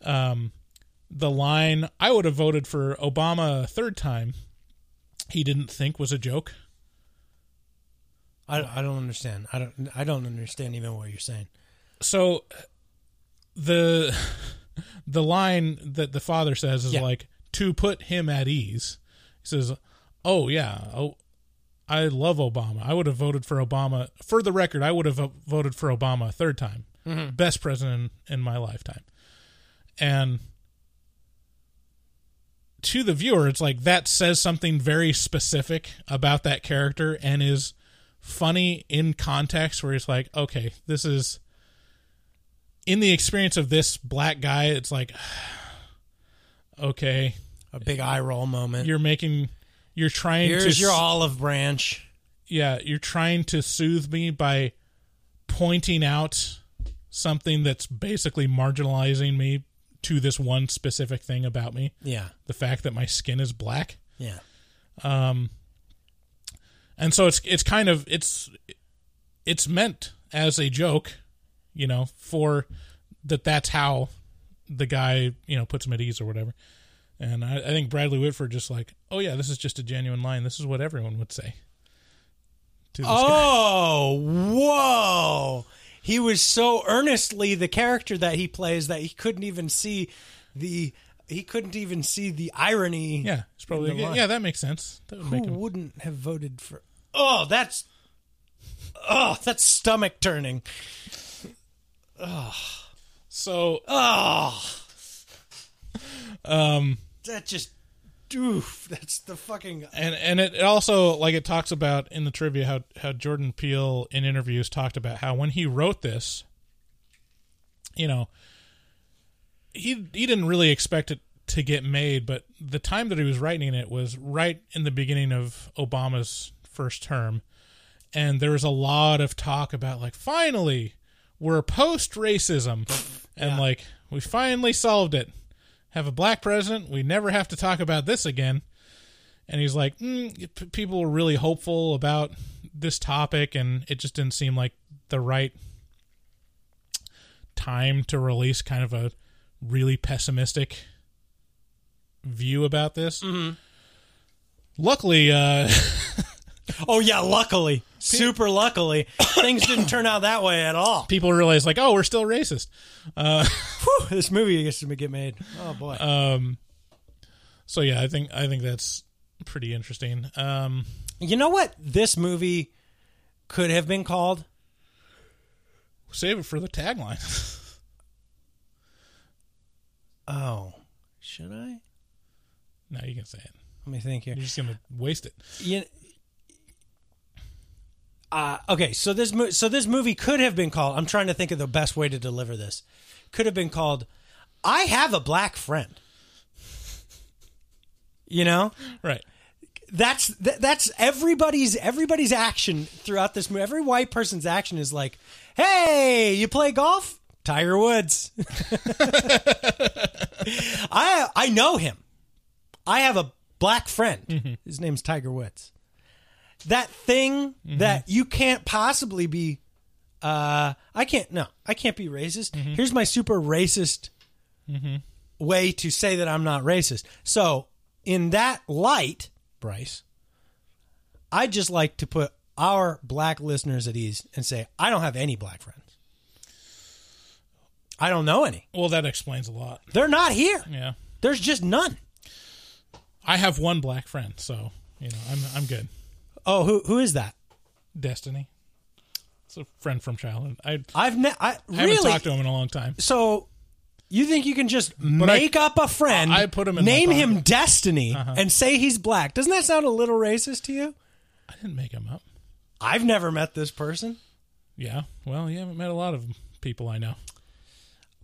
um, the line "I would have voted for Obama a third time," he didn't think was a joke. I, I don't understand. I don't. I don't understand even what you're saying. so the the line that the father says is Yeah. like to put him at ease. He says, "Oh yeah, oh I love Obama. I would have voted for Obama. For the record, I would have voted for Obama a third time. Mm-hmm. Best president in, in my lifetime." And to the viewer, it's like that says something very specific about that character and is funny in context where it's like, okay, this is in the experience of this black guy, it's like, okay, A big eye roll moment. you're making, you're trying Here's to, your olive branch. yeah, you're trying to soothe me by pointing out something that's basically marginalizing me to this one specific thing about me, Yeah, the fact that my skin is black. yeah. Um, and so it's it's kind of it's it's meant as a joke, you know, for that that's how the guy you know puts him at ease or whatever. And I, I think Bradley Whitford just like, oh yeah, this is just a genuine line. This is what everyone would say. To this guy. Oh, whoa! He was so earnestly the character that he plays that he couldn't even see the he couldn't even see the irony. yeah, it's probably yeah, yeah, that makes sense. That would Who make him. wouldn't have voted for? Oh, that's oh, that's stomach turning. So Oh, um, that just doof. That's the fucking and and it it also like it talks about in the trivia how how Jordan Peele in interviews talked about how when he wrote this, you know, he he didn't really expect it to get made, but the time that he was writing it was right in the beginning of Obama's first term, and there was a lot of talk about like finally we're post racism, and like we finally solved it, have a black president. We never have to talk about this again. And he's like, mm, p- people were really hopeful about this topic, and it just didn't seem like the right time to release kind of a really pessimistic view about this. Mhm. Luckily, uh, Oh yeah, luckily, super luckily, things didn't turn out that way at all. people realize like, oh, we're still racist. Uh, Whew, this movie gets to get made. Oh boy. um, so yeah, I think I think that's pretty interesting. Um, you know what this movie could have been called? save it for the tagline. Oh, should I? no, you can say it. Let me think here. You're just gonna waste it. You, uh, okay, so this mo- so this movie could have been called. I'm trying to think of the best way to deliver this. Could have been called "I Have a Black Friend." You know, Right. that's th- that's everybody's everybody's action throughout this movie. Every white person's action is like, "Hey, you play golf? Tiger Woods." I I know him. I have a black friend. His name's Tiger Woods. That thing mm-hmm. that you can't possibly be. Uh, I can't. No, I can't be racist. Mm-hmm. Here's my super racist mm-hmm. way to say that I'm not racist. So, in that light, Bryce, I just like to put our black listeners at ease and say I don't have any black friends. I don't know any. Well, that explains a lot. They're not here. Yeah. There's just none. I have one black friend, so you know I'm I'm good. Oh, who who is that? Destiny. It's a friend from childhood. I I've ne- I, I haven't really talked to him in a long time. so you think you can just I- make up a friend, I put him in name him. Destiny, Uh-huh. and say he's black? Doesn't that sound a little racist to you? I didn't make him up. I've never met this person. Yeah. Well, you haven't met a lot of people I know.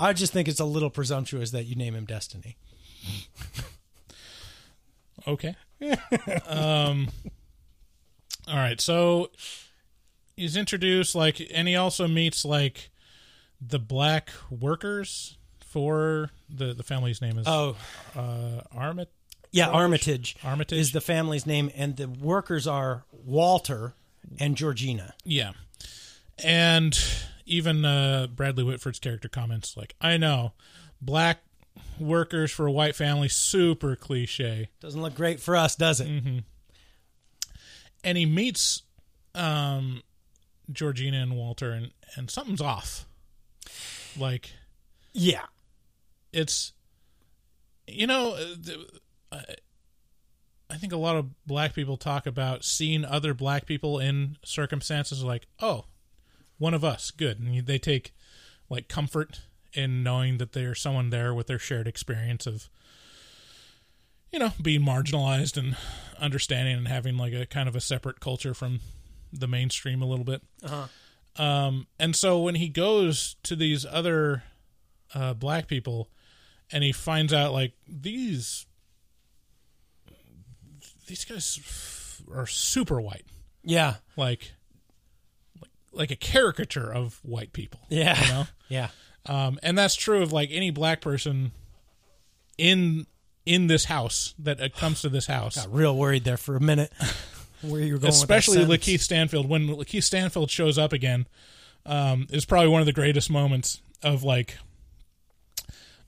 I just think it's a little presumptuous that you name him Destiny. Okay. um. All right. So he's introduced like, and he also meets like the black workers for the the family's name is Oh, uh Armit. yeah, Armitage. Armitage is the family's name, and the workers are Walter and Georgina. Yeah. And even uh, Bradley Whitford's character comments like, "I know, black workers for a white family, super cliche." Doesn't look great for us, does it? Mm-hmm. And he meets um, Georgina and Walter, and and something's off. Like Yeah. it's, you know, uh, the- I I think a lot of black people talk about seeing other black people in circumstances like, oh, one of us, good, and they take like comfort in knowing that there's someone there with their shared experience of, you know, being marginalized and understanding and having like a kind of a separate culture from the mainstream a little bit. Uh-huh. Um, and so when he goes to these other uh, black people, and he finds out like these these guys are super white, Yeah. like like, like a caricature of white people. Yeah. you know. Yeah. Um, and that's true of like any black person in in this house that uh, comes to this house. Got real worried there for a minute. Where you were going, especially with Lakeith Stanfield. When Lakeith Stanfield shows up again, um, is probably one of the greatest moments of like,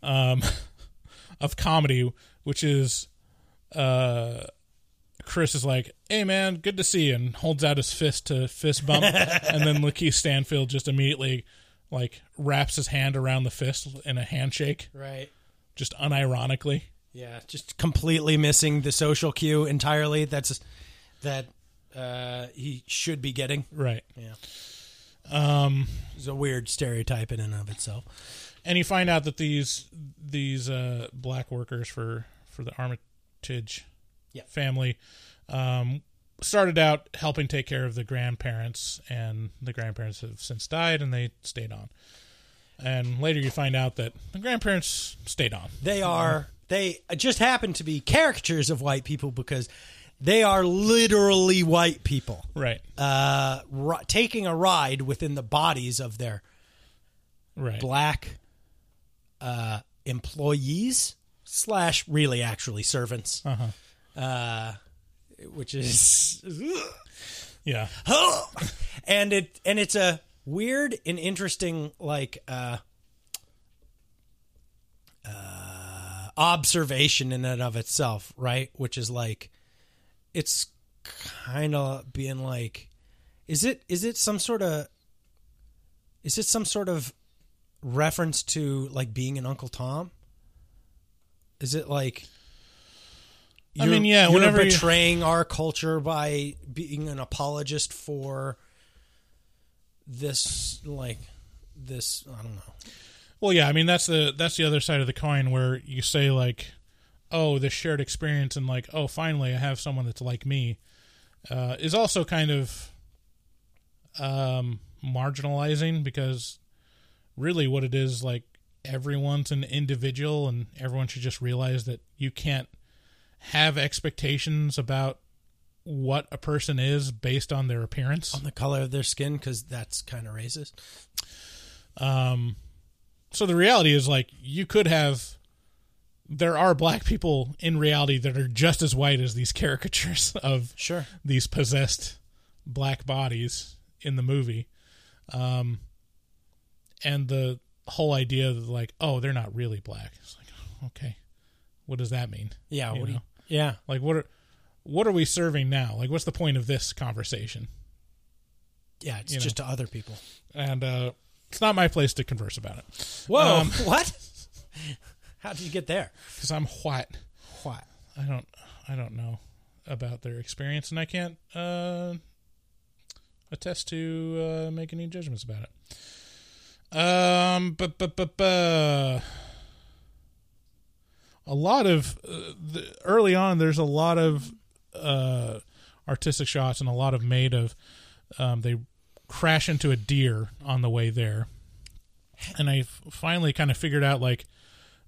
um, of comedy, which is, uh, Chris is like, "Hey man, good to see you," and holds out his fist to fist bump, and then Lakeith Stanfield just immediately like wraps his hand around the fist in a handshake, Right. just unironically. Yeah, just completely missing the social cue entirely. That's that uh, he should be getting. Right. Yeah. Um, It's a weird stereotype in and of itself. and you find out that these these uh, black workers for for the Armitage Yeah. family um, started out helping take care of the grandparents, and the grandparents have since died, and they stayed on. And later, you find out that the grandparents stayed on. They are they just happen to be caricatures of white people because they are literally white people. Right. Uh, taking a ride within the bodies of their Right. black uh, employees. slash really actually servants, Uh-huh. uh, which is Yeah. and it and it's a weird and interesting like uh, uh, observation in and of itself, right? Which is like it's kind of being like, is it is it some sort of is it some sort of reference to like being an Uncle Tom? Is it like? I mean, yeah, you're whenever you- betraying our culture by being an apologist for this, like this. I don't know. Well, yeah, I mean that's the that's the other side of the coin where you say like, oh, this shared experience and like, oh, finally I have someone that's like me, uh, is also kind of um, marginalizing because really what it is like everyone's an individual and everyone should just realize that you can't have expectations about what a person is based on their appearance on the color of their skin because that's kind of racist. Um, so the reality is like you could have. There are black people in reality that are just as white as these caricatures of Sure. these possessed black bodies in the movie, um, and the whole idea that like, oh, they're not really black. It's like, okay, what does that mean? Yeah, You what do you- yeah. Like what are what are we serving now? Like, what's the point of this conversation? Yeah, it's You know? just to other people. And uh, it's not my place to converse about it. Whoa, Um, what? How did you get there? because I'm white. What? I don't I don't know about their experience, and I can't uh, attest to uh, make any judgments about it. Um, but but but uh, a lot of uh, the, early on, there's a lot of uh, artistic shots and a lot of made of um, they crash into a deer on the way there, and I finally kind of figured out like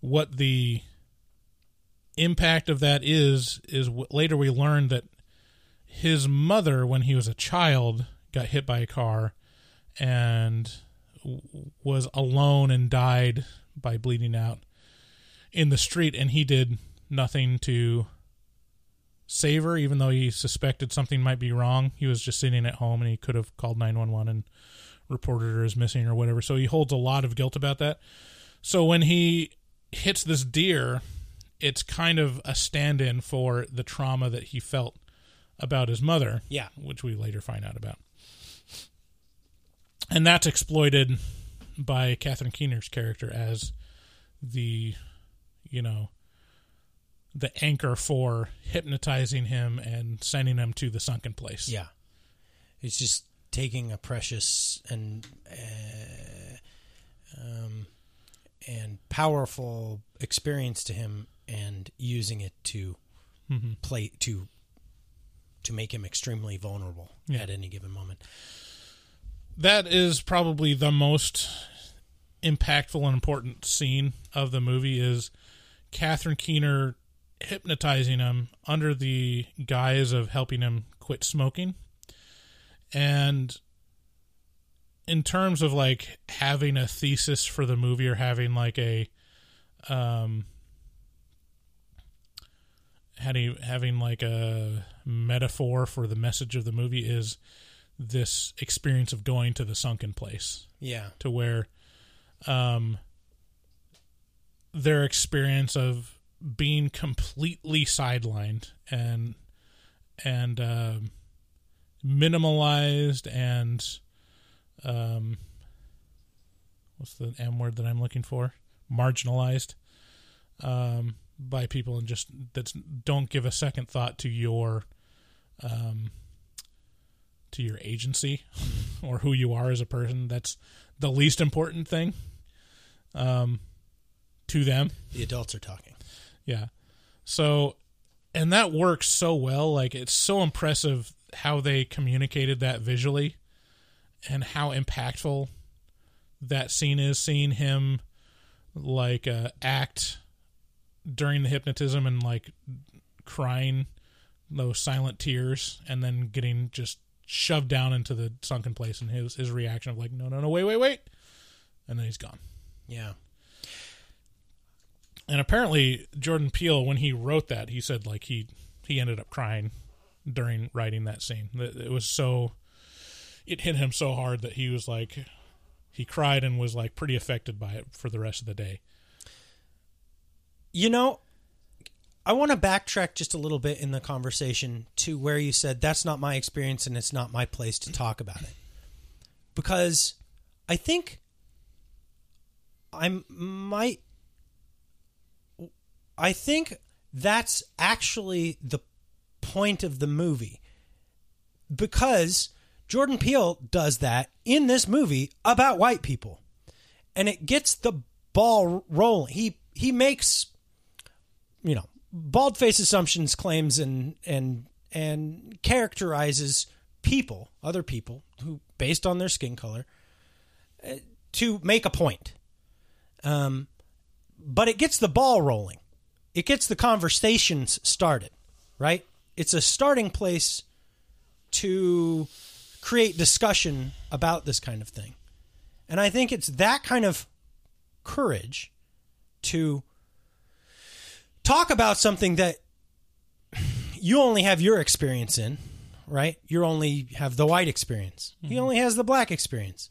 what the impact of that is is later we learned that his mother when he was a child got hit by a car and was alone and died by bleeding out in the street and he did nothing to save her even though he suspected something might be wrong. He was just sitting at home and he could have called 911 and reported her as missing or whatever. So he holds a lot of guilt about that. So when he hits this deer it's kind of a stand-in for the trauma that he felt about his mother Yeah. which we later find out about. And that's exploited by Catherine Keener's character as the you know the anchor for hypnotizing him and sending him to the sunken place Yeah, it's just taking a precious and uh, um, and powerful experience to him and using it to Mhm. play to to make him extremely vulnerable Yeah. at any given moment. that is probably the most impactful and important scene of the movie is Catherine Keener hypnotizing him under the guise of helping him quit smoking. And in terms of like having a thesis for the movie or having like a um having having like a metaphor for the message of the movie is this experience of going to the sunken place Yeah, to where um their experience of being completely sidelined and and um minimalized and um what's the M word that I'm looking for? Marginalized um by people and just that don't give a second thought to your um to your agency or who you are as a person. That's the least important thing um, to them. the adults are talking. Yeah. So, and that works so well. Like, it's so impressive how they communicated that visually and how impactful that scene is. Seeing him, like, uh, act during the hypnotism and, like, crying those silent tears and then getting just shoved down into the sunken place and his, his reaction of, like, no, no, no, wait, wait, wait. And then he's gone. Yeah, And apparently, Jordan Peele, when he wrote that, he said like he he ended up crying during writing that scene. It was so it hit him so hard that he was like he cried and was like pretty affected by it for the rest of the day. You know, I want to backtrack just a little bit in the conversation to where you said that's not my experience and it's not my place to talk about it. Because I think I might I think that's actually the point of the movie. Because Jordan Peele does that in this movie about white people. And it gets the ball rolling. He he makes you know, bald face assumptions claims and and and characterizes people, other people who based on their skin color uh, to make a point. Um but it gets the ball rolling. It gets the conversations started, right? It's a starting place to create discussion about this kind of thing. And I think it's that kind of courage to talk about something that you only have your experience in, right? You only have the white experience. He mm-hmm. only has the black experience.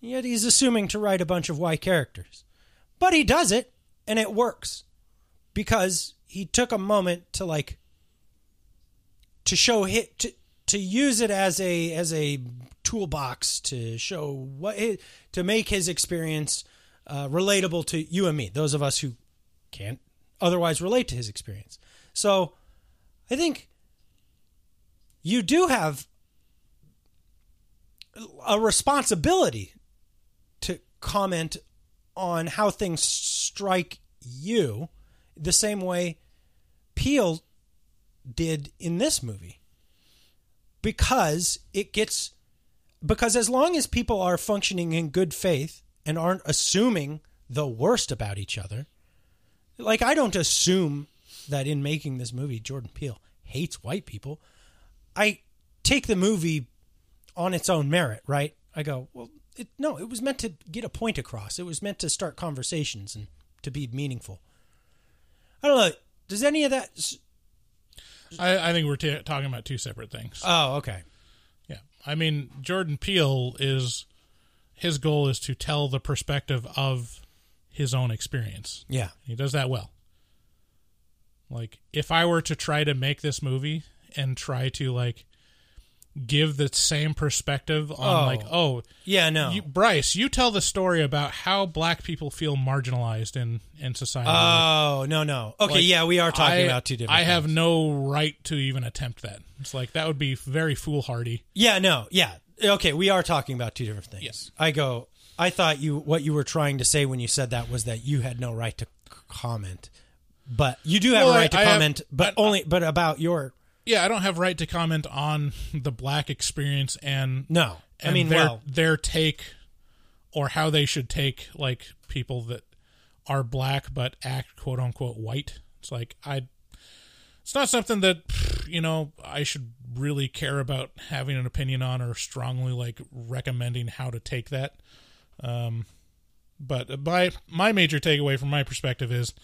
Yet he's assuming to write a bunch of white characters. But he does it and it works because he took a moment to like to show hit to to use it as a as a toolbox to show what it, to make his experience uh, relatable to you and me, those of us who can't otherwise relate to his experience. So, I think you do have a responsibility to comment on how things strike you the same way Peele did in this movie. Because it gets because as long as people are functioning in good faith and aren't assuming the worst about each other like I don't assume that in making this movie Jordan Peele hates white people. I take the movie on its own merit right? I go well it, no it was meant to get a point across. It was meant to start conversations and to be meaningful I don't know does any of that I, I think we're t- talking about two separate things. Oh, okay. Yeah. I mean, Jordan Peele is his goal is to tell the perspective of his own experience. Yeah. He does that well. Like if I were to try to make this movie and try to like give the same perspective on Oh. like oh Yeah, no. you, Bryce you tell the story about how black people feel marginalized in in society Oh, no, no. Okay, Like, yeah, we are talking I- about two different I have no right to even attempt that. It's like that would be very foolhardy. Yeah, no, yeah. Okay, we are talking about two different things. Yes. I go. I thought you what you were trying to say when you said that was that you had no right to comment, but you do have Well, a right to I- I have- comment, but only but about your Yeah, I don't have right to comment on the black experience and No. I mean, their well- their take or how they should take like people that are black but act quote unquote white. It's like I it's not something that you know I should really care about having an opinion on or strongly like recommending how to take that. Um, but by my major takeaway from my perspective is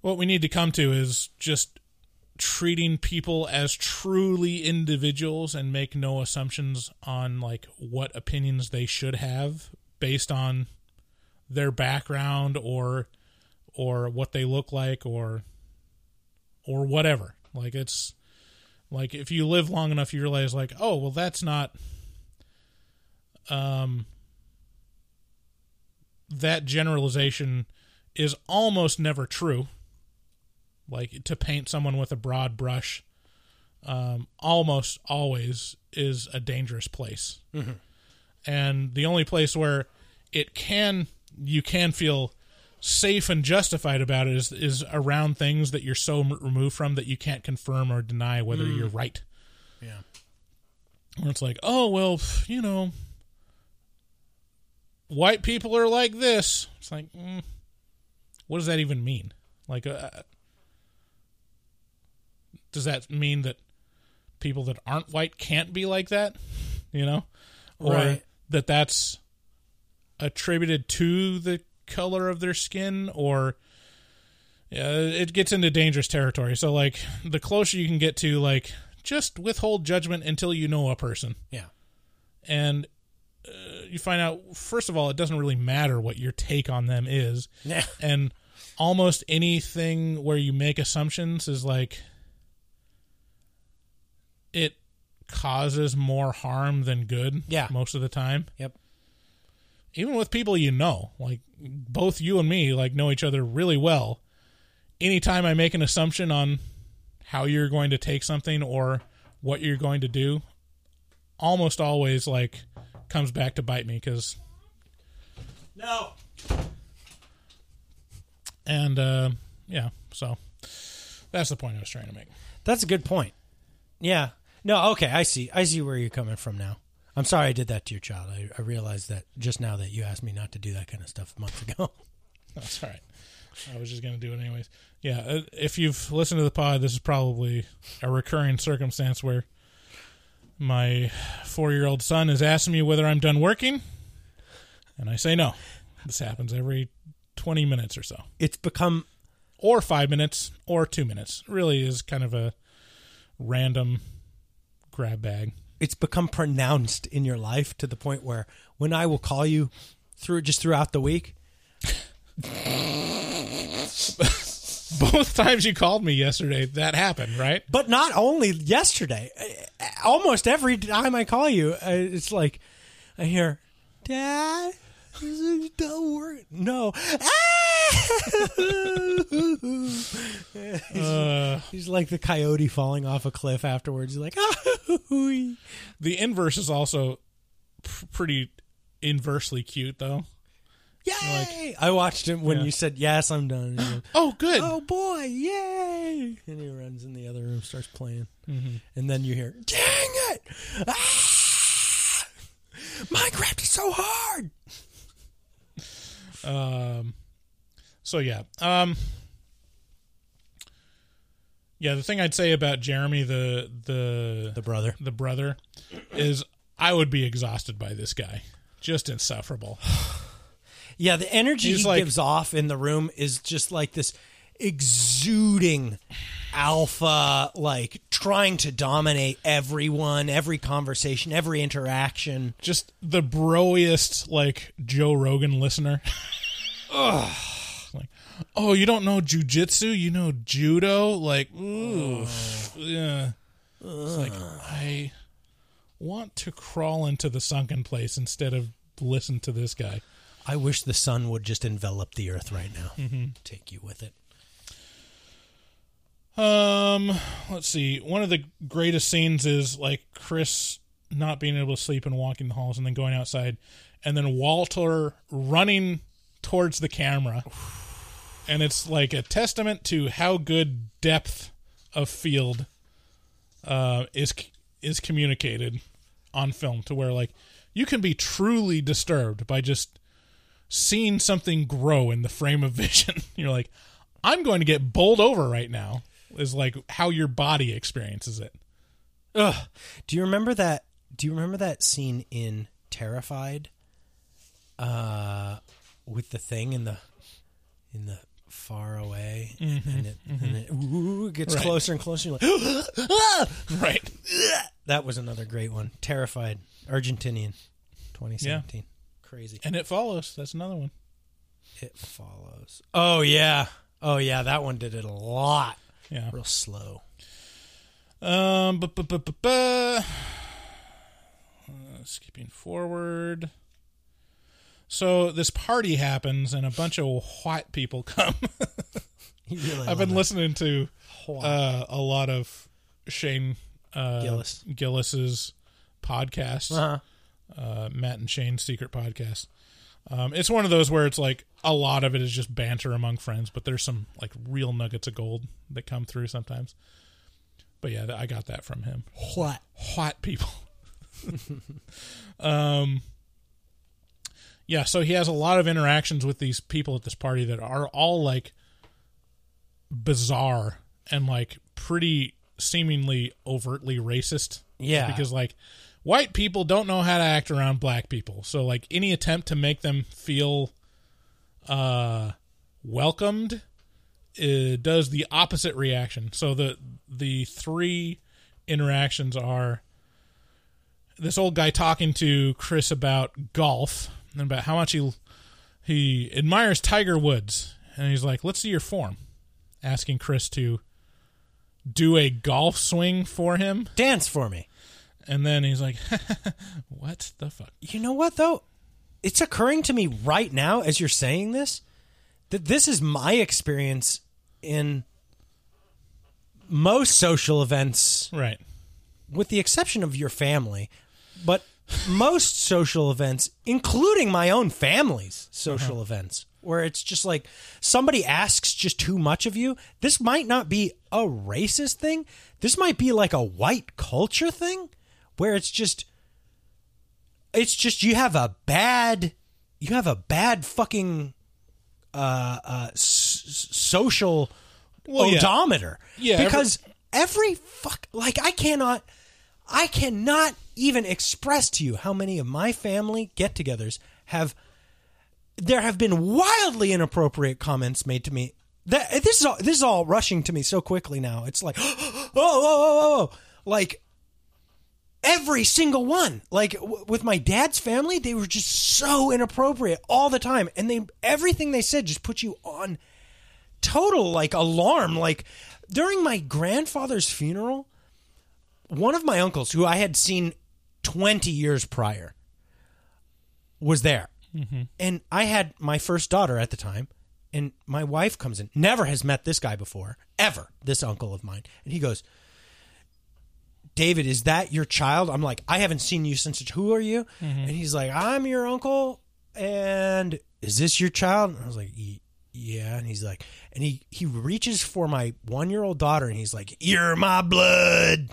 what we need to come to is just treating people as truly individuals and make no assumptions on like what opinions they should have based on their background or or what they look like or or whatever. Like it's like if you live long enough you realize like oh well that's not um that generalization is almost never true like to paint someone with a broad brush um, almost always is a dangerous place Mhm. and the only place where it can you can feel safe and justified about it is is around things that you're so m- removed from that you can't confirm or deny whether Mm. you're right Yeah. where it's like oh well you know white people are like this it's like mm, what does that even mean like uh, does that mean that people that aren't white can't be like that you know or Right. that that's attributed to the color of their skin or yeah, it gets into dangerous territory. So like the closer you can get to like just withhold judgment until you know a person. Yeah. And uh, you find out first of all it doesn't really matter what your take on them is. Yeah. And almost anything where you make assumptions is like it causes more harm than good Yeah. most of the time. Yep. Even with people you know, like both you and me like know each other really well. Anytime I make an assumption on how you're going to take something or what you're going to do, almost always like comes back to bite me cuz No. and uh yeah, so that's the point I was trying to make. That's a good point. Yeah. No, okay, I see. I see where you're coming from now. I'm sorry I did that to your child. I, I realized that just now that you asked me not to do that kind of stuff months ago. That's all right. I was just going to do it anyways. Yeah, uh, if you've listened to the pod, this is probably a recurring circumstance where my four year old son is asking me whether I'm done working, and I say no. This happens every 20 minutes or so, It's become or five minutes, or two minutes. It really is kind of a random grab bag. it's become pronounced in your life to the point where when I will call you through just throughout the week, Both times you called me yesterday, that happened, right? but not only yesterday, almost every time I call you, uh, it's like I hear, "Dad, don't work." No. he's, Uh, he's like the coyote falling off a cliff afterwards. He's like, "Ah." the inverse is also pr- pretty inversely cute, though. Yay! I watched him when Yeah. you said yes. I'm done. Goes, Oh, good. oh boy! Yay! And he runs in the other room, starts playing, Mm-hmm. and then you hear, "Dang it! Ah! Minecraft is so hard." Um, so yeah, um, yeah. The thing I'd say about Jeremy, the the The brother. the brother, is I would be exhausted by this guy. Just insufferable. Yeah, the energy He's he like- gives off in the room is just like this exuding alpha, like trying to dominate everyone, every conversation, every interaction. Just the broiest like Joe Rogan listener. Ugh. Like, oh, you don't know jujitsu? You know judo? Like, ooh, yeah. It's like I want to crawl into the sunken place instead of listen to this guy. I wish the sun would just envelop the earth right now. Mm-hmm. Take you with it. Um, let's see. One of the greatest scenes is like Chris not being able to sleep and walking the halls and then going outside and then Walter running towards the camera. And it's like a testament to how good depth of field uh is is communicated on film to where like you can be truly disturbed by just seeing something grow in the frame of vision. You're like, I'm going to get bowled over right now. Is like how your body experiences it. Ugh. Do you remember that? Do you remember that scene in Terrified? Uh, with the thing in the in the far away, and it, and it ooh, gets Right. closer and closer. You're like, "Ah!" Right. that was another great one. Terrified, Argentinian, 2017. Crazy. And it follows. That's another one. It follows. Oh yeah. Oh yeah. That one did it a lot. Yeah. Real slow. Um, bu- bu- bu- bu- bu- uh, skipping forward. So this party happens, and a bunch of white people come. Really I've been listening to uh, a lot of Shane uh, Gillis. Gillis's podcast, Uh-huh. uh, Matt and Shane's secret podcast. Um, it's one of those where it's like a lot of it is just banter among friends, but there's some like real nuggets of gold that come through sometimes. But yeah, I got that from him. What? White people. um, yeah, so he has a lot of interactions with these people at this party that are all like bizarre and like pretty seemingly overtly racist. Yeah. Because like white people don't know how to act around black people. So like any attempt to make them feel uh welcomed uh, does the opposite reaction. So the the three interactions are this old guy talking to Chris about golf and about how much he he admires Tiger Woods, and he's like, "Let's see your form," asking Chris to do a golf swing for him, Dance for me. And then he's like, "What the fuck?" You know what though? It's occurring to me right now as you're saying this that this is my experience in most social events, Right. with the exception of your family, but most social events, including my own family's social uh-huh. events, where it's just like somebody asks just too much of you. This might not be a racist thing. This might be like a white culture thing where it's just it's just you have a bad you have a bad fucking uh uh s- social Well, odometer Yeah, every- because every fuck like I cannot I cannot even express to you how many of my family get-togethers have there have been wildly inappropriate comments made to me. That this is all, this is all rushing to me so quickly now. It's like, oh, oh, oh, oh, like every single one. Like w- with my dad's family, they were just so inappropriate all the time, and they everything they said just put you on total like alarm. Like during my grandfather's funeral, one of my uncles, who I had seen twenty years prior, was there. Mm-hmm. And I had my first daughter at the time, and my wife comes in, never has met this guy before, ever, this uncle of mine. And he goes, David, is that your child? I'm like, I haven't seen you since. Who are you? Mm-hmm. And he's like, I'm your uncle. And is this your child? And I was like, yeah. And he's like, and he he reaches for my one year old daughter, and he's like, you're my blood.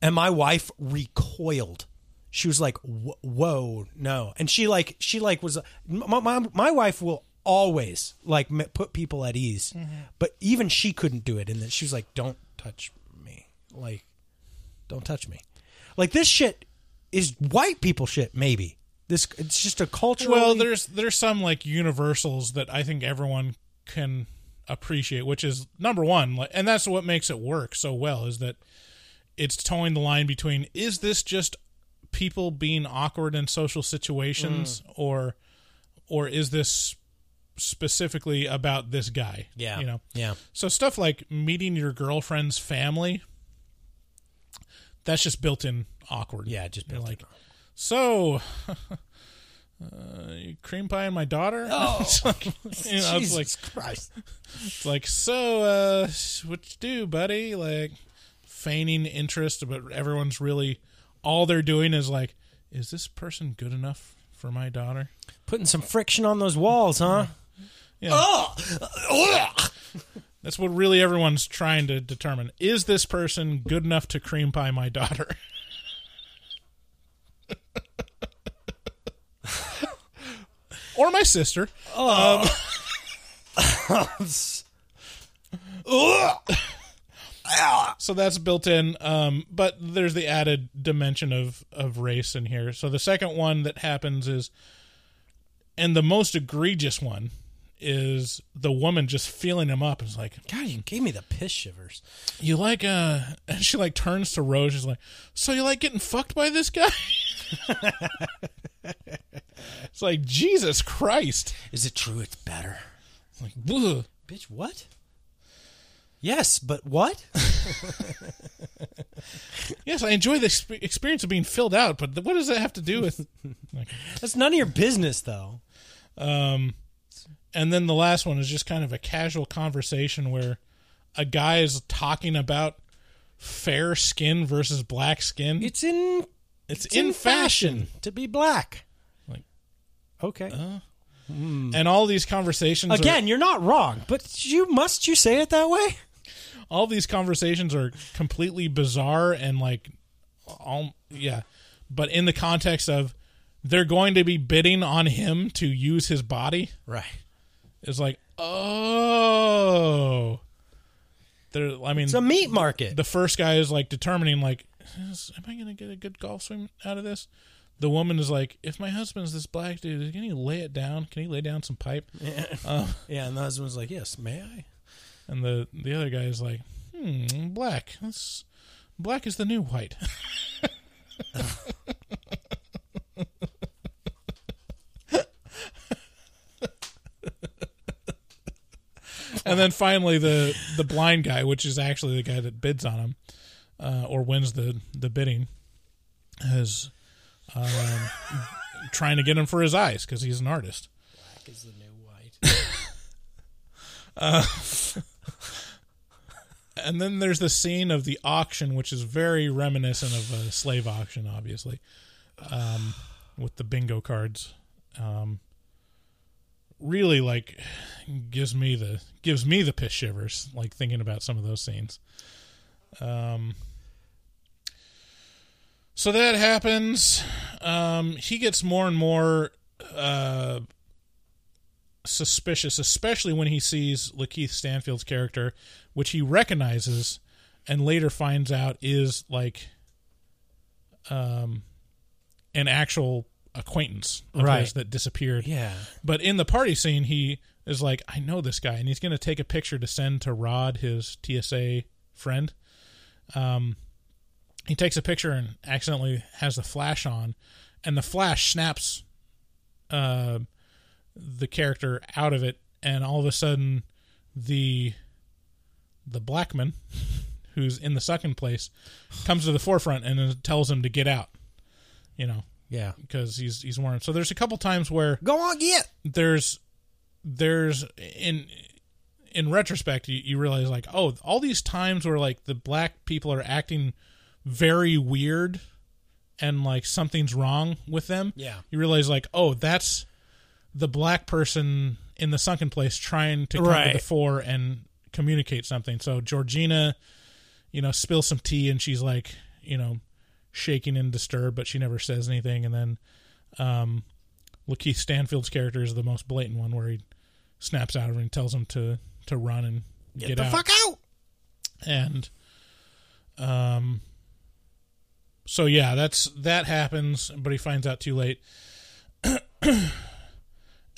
And my wife recoiled. She was like, "Whoa, no!" And she like she like was my my, my wife will always like put people at ease, mm-hmm. but even she couldn't do it. And then she was like, "Don't touch me, like, don't touch me." Like this shit is white people shit. Maybe this it's just a cultural. Well, there's there's some like universals that I think everyone can appreciate, which is number one, like, and that's what makes it work so well is that it's toeing the line between is this just people being awkward in social situations Mm. or or is this specifically about this guy? Yeah. you know, Yeah. So stuff like meeting your girlfriend's family, that's just built in awkward. Yeah, just built like, so. Uh, cream pie and my daughter. Oh, It's like, you know, it's Jesus like Christ! it's like so. Uh, what you do, buddy? Like feigning interest, but everyone's really all they're doing is like, is this person good enough for my daughter? Putting some friction on those walls, huh? Yeah. That's what really everyone's trying to determine. Is this person good enough to cream pie my daughter? or my sister. Um, so that's built in. Um, but there's the added dimension of, of race in here. So the second one that happens is, and the most egregious one is the woman just feeling him up. and It's like, God, you gave me the piss shivers. you like uh and she like turns to Rose she's like so you like getting fucked by this guy it's like Jesus Christ Is it true? It's better. It's like ugh. Bitch, what? Yes, but what? yes I enjoy the exp- experience of being filled out but what does that have to do with like, That's none of your business, though. um and then the last one is just kind of a casual conversation where a guy is talking about fair skin versus black skin It's in it's, it's in, fashion. to be black. Like, okay. Uh, hmm. and all these conversations are- Again, you're not wrong, but you must you say it that way? all these conversations are completely bizarre and like all yeah but in the context of they're going to be bidding on him to use his body Right. It's like oh there i mean It's a meat market. the first guy is like determining like is, am i going to get a good golf swing out of this the woman is like, "If my husband's this black dude, can he lay it down? Can he lay down some pipe?" Uh, yeah, and the husband's like, "Yes, may I?" and the the other guy is like, "Hmm, black. That's black is the new white." and then finally the the blind guy, which is actually the guy that bids on him uh, or wins the the bidding, is um, trying to get him for his eyes because he's an artist. Black is the new white. Uh, and then there's the scene of the auction, which is very reminiscent of a slave auction, obviously, um, with the bingo cards. Um, really, like, gives me the gives me the piss shivers, like thinking about some of those scenes. Um, so that happens. Um, he gets more and more uh, suspicious, especially when he sees Lakeith Stanfield's character, which he recognizes and later finds out is like um, an actual acquaintance of Right. his that disappeared. Yeah. But in the party scene, he is like, I know this guy, and he's going to take a picture to send to Rod, his TSA friend. Um, he takes a picture and accidentally has the flash on, and the flash snaps uh, the character out of it, and all of a sudden, the the blackman who's in the second place comes to the forefront and tells him to get out. You know, Yeah. because he's he's warned. So there's a couple times where Go on, get. there's there's in in retrospect you, you realize like oh all these times where like the black people are acting very weird and like something's wrong with them Yeah. you realize like oh that's the black person in the sunken place trying to come Right. to the fore and communicate something so georgina you know spills some tea and she's like you know shaking and disturbed but she never says anything and then um Lakeith Stanfield's character is the most blatant one where he snaps out of it and tells him to to run and get, out. Get, the out. fuck out. And um so yeah, that's that happens, but he finds out too late. and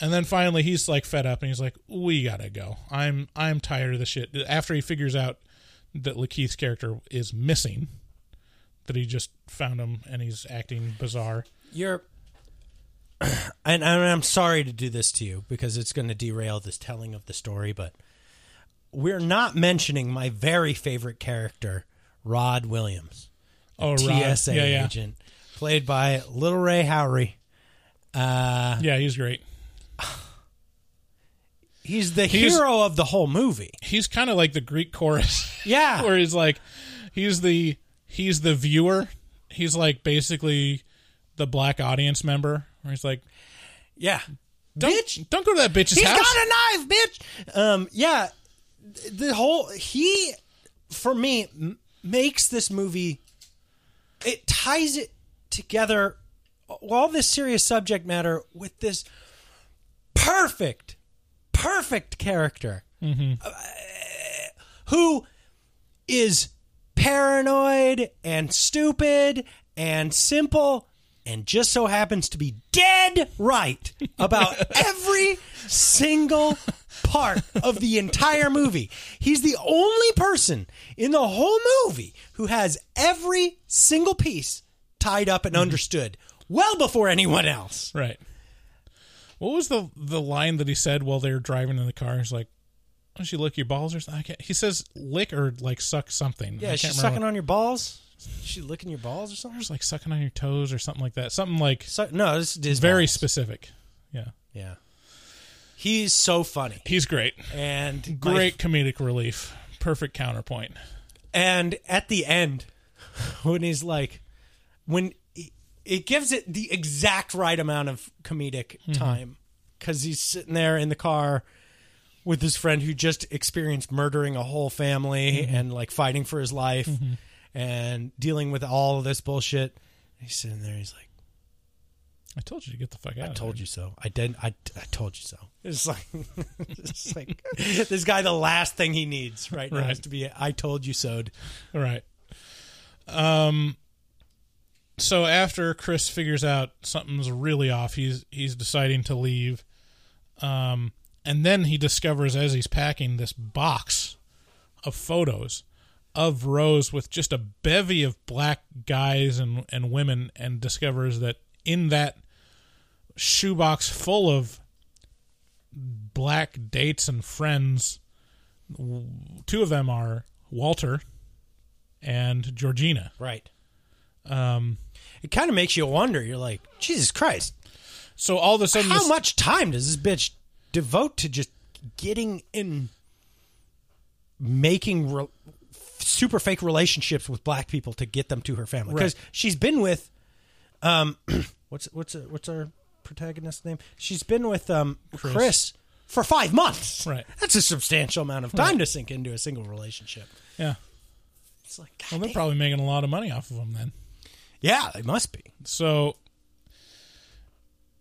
then finally he's like fed up and he's like, We gotta go. I'm I'm tired of this shit. After he figures out that Lakeith's character is missing, that he just found him and he's acting bizarre. You're. And, I'm sorry to do this to you because it's going to derail this telling of the story, but we're not mentioning my very favorite character, Rod Williams. Oh, TSA Yeah, yeah. agent, played by Lil Rel Howery. Uh, Yeah, he's great. he's the He's- hero of the whole movie. he's kind of like the Greek chorus. Yeah. where he's like, he's the he's the viewer. He's like basically the black audience member. Where he's like, Yeah. don't, Bitch. don't go to that bitch's He's house. got a knife, bitch. Um, yeah, the whole he for me m- makes this movie. It ties it together, all this serious subject matter with this perfect, perfect character uh, who is paranoid and stupid and simple and just so happens to be dead right about every single part of the entire movie. He's the only person in the whole movie who has every single piece tied up and mm-hmm. understood well before anyone else. Right. What was the the line that he said while they were driving in the car? He's like, "Why don't you lick your balls or something?" I can't, he says lick or like suck something. Yeah, she's sucking remember. on your balls. Is She licking your balls or something? There's like sucking on your toes or something like that. Something like no, this is very balls. specific. Yeah, Yeah. He's so funny. he's great. And my Great comedic relief. Perfect counterpoint. And at the end, when he's like, when he, it gives it the exact right amount of comedic Mm-hmm. time because he's sitting there in the car with his friend who just experienced murdering a whole family Mm-hmm. and like fighting for his life and dealing with all of this bullshit. He's sitting there. He's like, I told you to get the fuck out. I told you so. I didn't. I, I told you so. It's like, it's like this guy. The last thing he needs right now Right. is to be. I told you so. Right. Um. so after Chris figures out something's really off, he's he's deciding to leave. Um, and then he discovers as he's packing this box of photos of Rose with just a bevy of black guys and and women, and discovers that in that shoebox full of black dates and friends, two of them are Walter and Georgina. Right. Um, It kind of makes you wonder. You're like, Jesus Christ. So all of a sudden, how this- much time does this bitch devote to just getting in, making re- super fake relationships with black people to get them to her family? Because Right. she's been with, um, what's what's what's our protagonist's name? She's been with um Chris. Chris, for five months. Right. That's a substantial amount of time Right. to sink into a single relationship. Yeah. It's like, well, they're probably making a lot of money off of them then. Yeah, they must be. So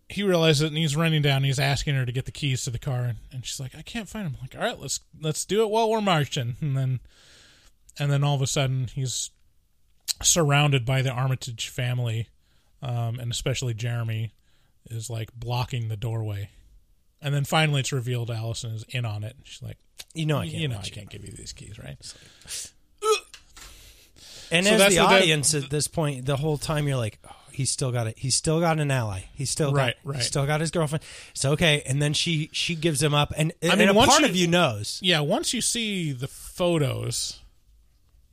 he realizes it and he's running down. He's asking her to get the keys to the car, and, and she's like, "I can't find them." I'm like, all right, let's let's do it while we're marching. And then, and then all of a sudden, he's surrounded by the Armitage family, um, and especially Jeremy is like blocking the doorway. And then finally, it's revealed Allison is in on it. She's like, You know I can't you know, I you can't give you these keys, right?" And So as the that- audience at this point, the whole time you're like, oh, he's still got it. He's still got an ally. He's still got, Right, right. He's still got his girlfriend. It's okay. And then she she gives him up, and, I and mean, a part you- of you knows. Yeah, once you see the photos,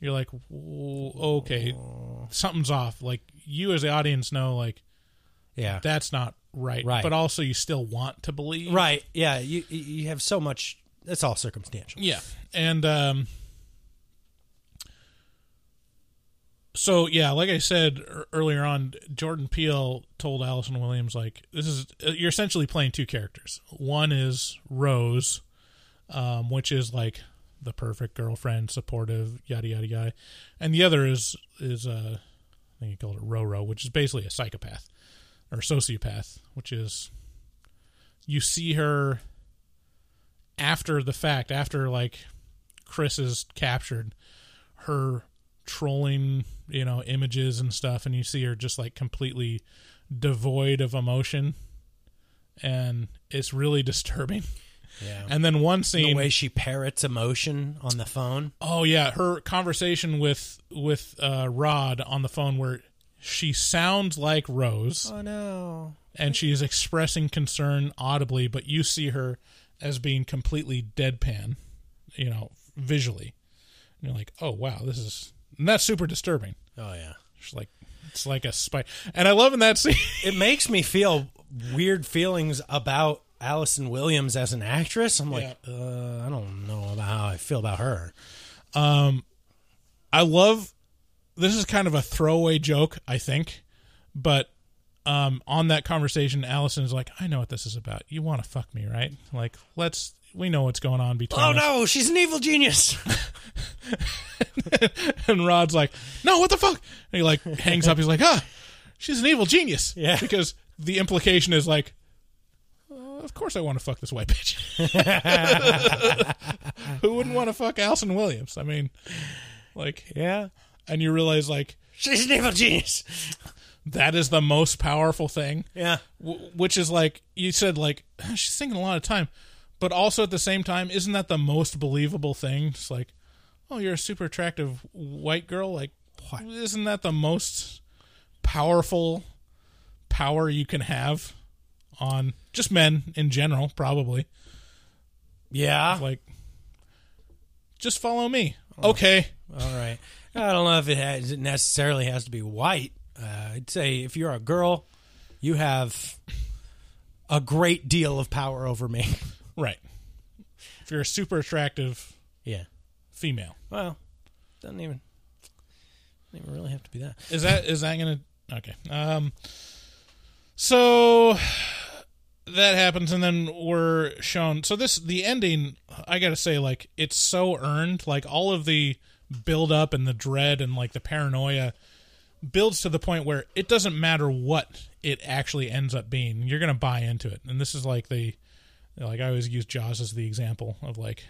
you're like, okay, something's off. Like you as the audience know, like, Yeah. that's not right. Right. But also, you still want to believe, Right. Yeah. You you have so much. That's all circumstantial. Yeah, and um, so yeah, like I said earlier on, Jordan Peele told Allison Williams like, "This is uh, you're essentially playing two characters. One is Rose, um, which is like the perfect girlfriend, supportive, yada yada yada, and the other is is uh, I think you called it Roro, which is basically a psychopath or sociopath, which is you see her after the fact, after like Chris is captured, her trolling, you know, images and stuff, and you see her just like completely devoid of emotion, and it's really disturbing. Yeah. And then one scene, the way she parrots emotion on the phone. Oh yeah, her conversation with with uh, Rod on the phone where she sounds like Rose. Oh no. And she's expressing concern audibly, but you see her as being completely deadpan, you know, visually. And you're like, "Oh wow, this is and that's super disturbing." Oh yeah. It's like it's like a spy. And I love in that scene. it makes me feel weird feelings about Allison Williams as an actress. I'm like, uh, I don't know about how I feel about her. Um, I love. This is kind of a throwaway joke, I think, but um, on that conversation, Allison is like, "I know what this is about. You want to fuck me, right? Like, let's. We know what's going on between." Oh us." no, she's an evil genius. and Rod's like, "No, what the fuck?" And he like hangs up. He's like, "Ah, she's an evil genius." Yeah, because the implication is like, uh, "Of course, I want to fuck this white bitch." Who wouldn't want to fuck Allison Williams? I mean, like, yeah. And you realize, like, she's an evil genius. That is the most powerful thing. Yeah. W- which is like you said, like she's thinking a lot of time, but also at the same time, isn't that the most believable thing? It's like, oh, you're a super attractive white girl. Like, isn't that the most powerful power you can have on just men in general? Probably. Yeah. Like, just follow me. Okay. All right. I don't know if it, has, it necessarily has to be white. Uh, I'd say if you're a girl, you have a great deal of power over me. Right. If you're a super attractive, yeah, female. Well, doesn't even doesn't even really have to be that. Is that is that gonna okay? Um. So that happens, and then we're shown. So this the ending. I gotta say, like it's so earned. Like all of the build up and the dread and like the paranoia builds to the point where it doesn't matter what it actually ends up being. You're gonna buy into it, and this is like the like I always use Jaws as the example of like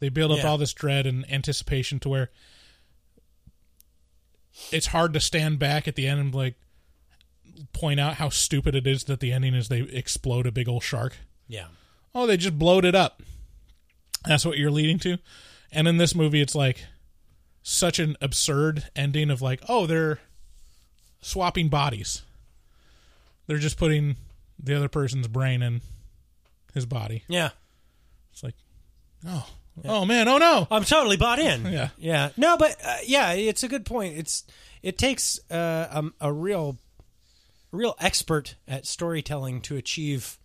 they build up Yeah. all this dread and anticipation to where it's hard to stand back at the end and like point out how stupid it is that the ending is they explode a big old shark. Yeah. Oh, they just blowed it up. That's what you're leading to. And in this movie, it's like such an absurd ending of like, oh, they're swapping bodies. They're just putting the other person's brain in his body. Yeah. It's like, oh, oh man, oh no. I'm totally bought in. Yeah. Yeah. No, but uh, yeah, it's a good point. It's it takes uh, um, a real real expert at storytelling to achieve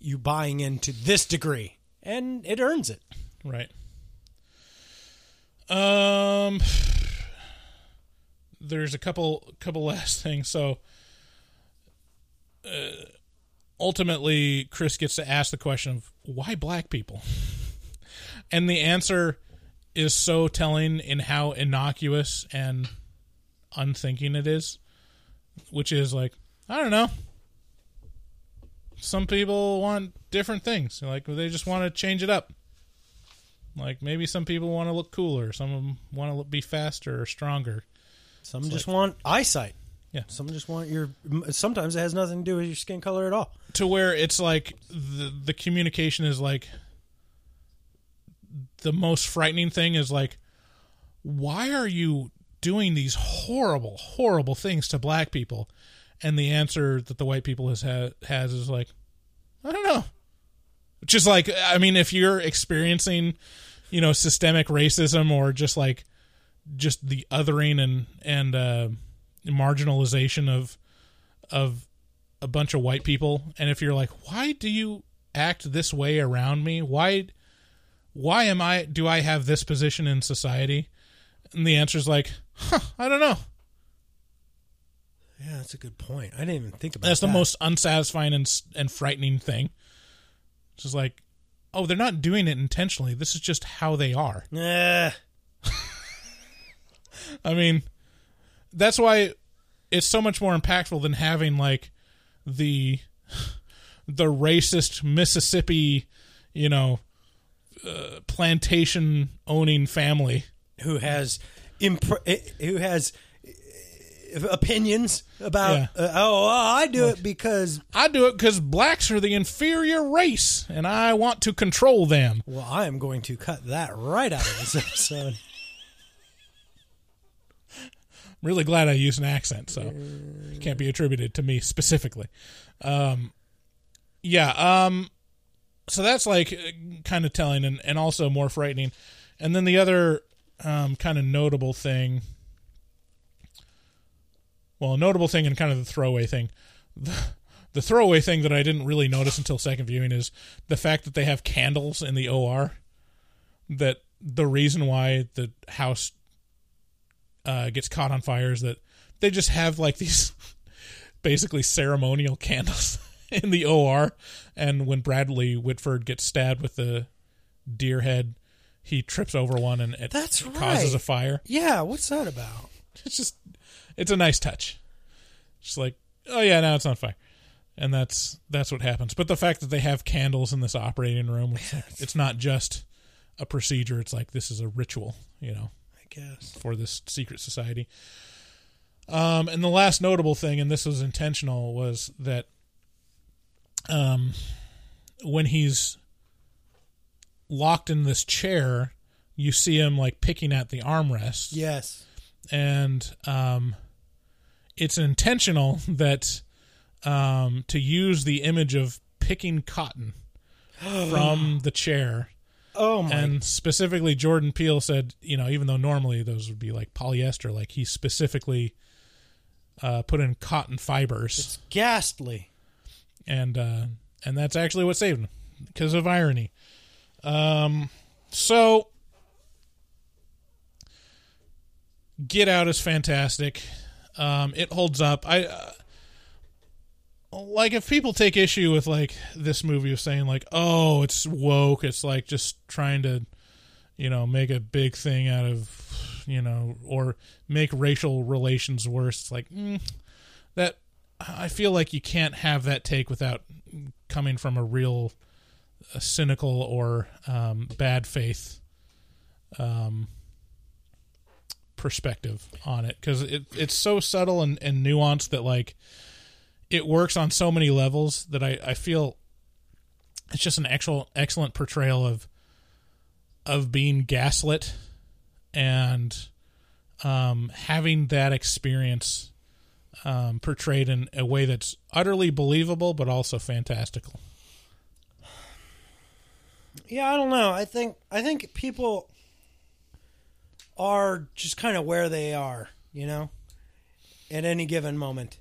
you buying into this degree, and it earns it. Right. Um there's a couple couple last things. So uh, ultimately Chris gets to ask the question of why black people? and the answer is so telling in how innocuous and unthinking it is, which is like, I don't know. Some people want different things. Like they just want to change it up. Like maybe some people want to look cooler, some of them want to look, be faster or stronger. Some It's just like- want eyesight. Yeah. Some just want your. Sometimes it has nothing to do with your skin color at all. To where it's like the the communication is like the most frightening thing is like why are you doing these horrible horrible things to black people? And the answer that the white people has ha- has is like i don't know. Which is like i mean if you're experiencing you know systemic racism or just like just the othering and and uh marginalization of of a bunch of white people and if you're like why do you act this way around me why why am i do i have this position in society and the answer is like huh, i don't know Yeah, that's a good point. I didn't even think about that. that's the most unsatisfying and and frightening thing it's just like oh they're not doing it intentionally this is just how they are Eh. I mean, that's why it's so much more impactful than having like the the racist Mississippi, you know, uh, plantation owning family who has imp- eh, who has eh, opinions about. Yeah. Uh, oh, I do it because. I do it because blacks are the inferior race, and I want to control them. Well, I am going to cut that right out of this episode. Really glad I used an accent, so it can't be attributed to me specifically. Um, yeah, um, so that's like kind of telling and, and also more frightening. And then the other um, kind of notable thing, well, a notable thing and kind of the throwaway thing. The, the throwaway thing that I didn't really notice until second viewing is the fact that they have candles in the OR. That the reason why the house uh, gets caught on fire is that they just have like these basically ceremonial candles in the OR. And when Bradley Whitford gets stabbed with the deer head, he trips over one and it That's causes a fire. Yeah, what's that about? It's just, it's a nice touch. Just like, oh yeah, now it's on fire. And that's that's what happens. But the fact that they have candles in this operating room, it's, like, it's not just a procedure. It's like this is a ritual, you know For this secret society. Um, and the last notable thing, and this was intentional, was that um, when he's locked in this chair, you see him like picking at the armrest, Yes. and um, it's intentional that um, to use the image of picking cotton from the chair Oh my. and specifically Jordan Peele said, you know, even though normally those would be like polyester, like he specifically uh, put in cotton fibers, It's ghastly. and uh, and that's actually what saved him because of irony. Um, so Get Out is fantastic. Um, it holds up. I uh, like if people take issue with like this movie of saying like, oh, it's woke. It's like just trying to, you know, make a big thing out of, you know, or make racial relations worse. Like mm, that. I feel like you can't have that take without coming from a real uh, cynical or um, bad faith um, perspective on it because it, it's so subtle and, and nuanced that like it works on so many levels that I, I feel it's just an actual excellent portrayal of of being gaslit and um, having that experience um, portrayed in a way that's utterly believable but also fantastical. Yeah, I don't know. I think I think people are just kind of where they are, you know, at any given moment.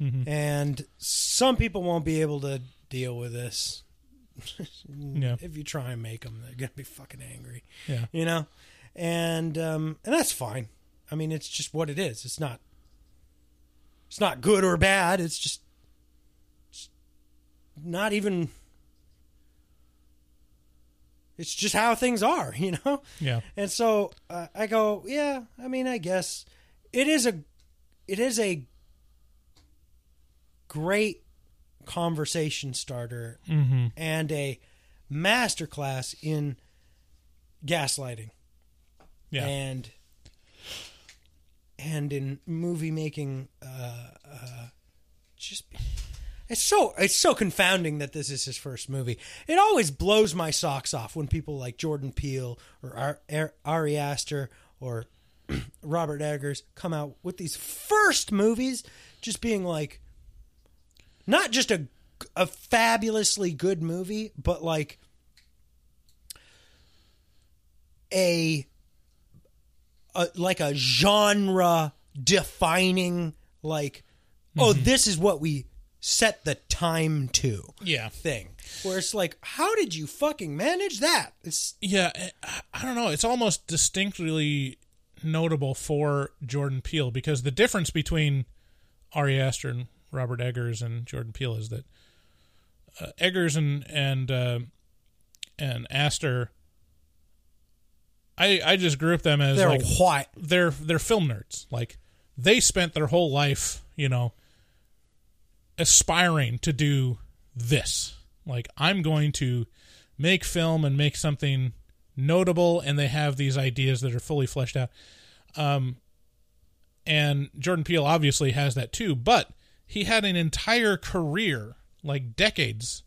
Mhm. And some people won't be able to deal with this. Yeah. If you try and make them, they're going to be fucking angry. Yeah. You know? And um and that's fine. I mean, it's just what it is. It's not it's not good or bad. It's just it's not even it's just how things are, you know? Yeah. And so uh, I go, yeah, I mean, I guess it is a it is a great conversation starter Mhm. and a masterclass in gaslighting. Yeah. And and in movie making uh uh just it's so it's so confounding that this is his first movie. It always blows my socks off when people like Jordan Peele or Ar- Ar- Ari Aster or Robert Eggers come out with these first movies, just being like, not just a a fabulously good movie, but like a, a like a genre defining like oh mm-hmm. this is what we set the time to Yeah. thing where it's like how did you fucking manage that it's Yeah, I- I don't know. It's almost distinctly notable for Jordan Peele because the difference between Ari Aster and Robert Eggers and Jordan Peele is that uh, Eggers and and uh, and Aster, I I just group them as They're like white. They're they're film nerds. Like they spent their whole life, you know, aspiring to do this. Like I'm going to make film and make something notable, and they have these ideas that are fully fleshed out. Um, and Jordan Peele obviously has that too, but he had an entire career, like decades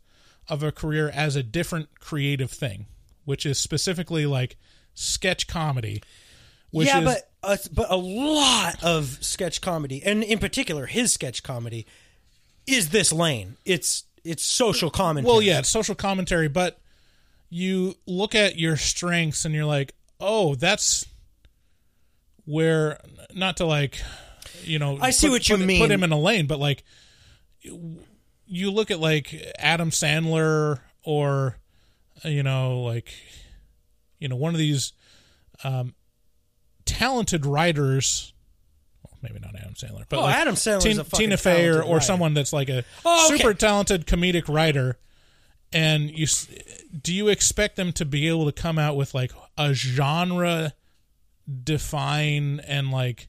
of a career as a different creative thing, which is specifically like sketch comedy. Which yeah is, but uh, but a lot of sketch comedy and in particular his sketch comedy is this lane it's it's social commentary Well, yeah, it's social commentary, but you look at your strengths and you're like, oh, that's where not to like, you know, I see put- what you put- mean. Put him in a lane, but like, you look at like Adam Sandler or you know, like, you know, one of these um, talented writers. Maybe not Adam Sandler, but Oh, like Adam Sandler's Tina, Tina Fey or, or someone that's like a Oh, okay. super talented comedic writer and you do you expect them to be able to come out with like a genre define and like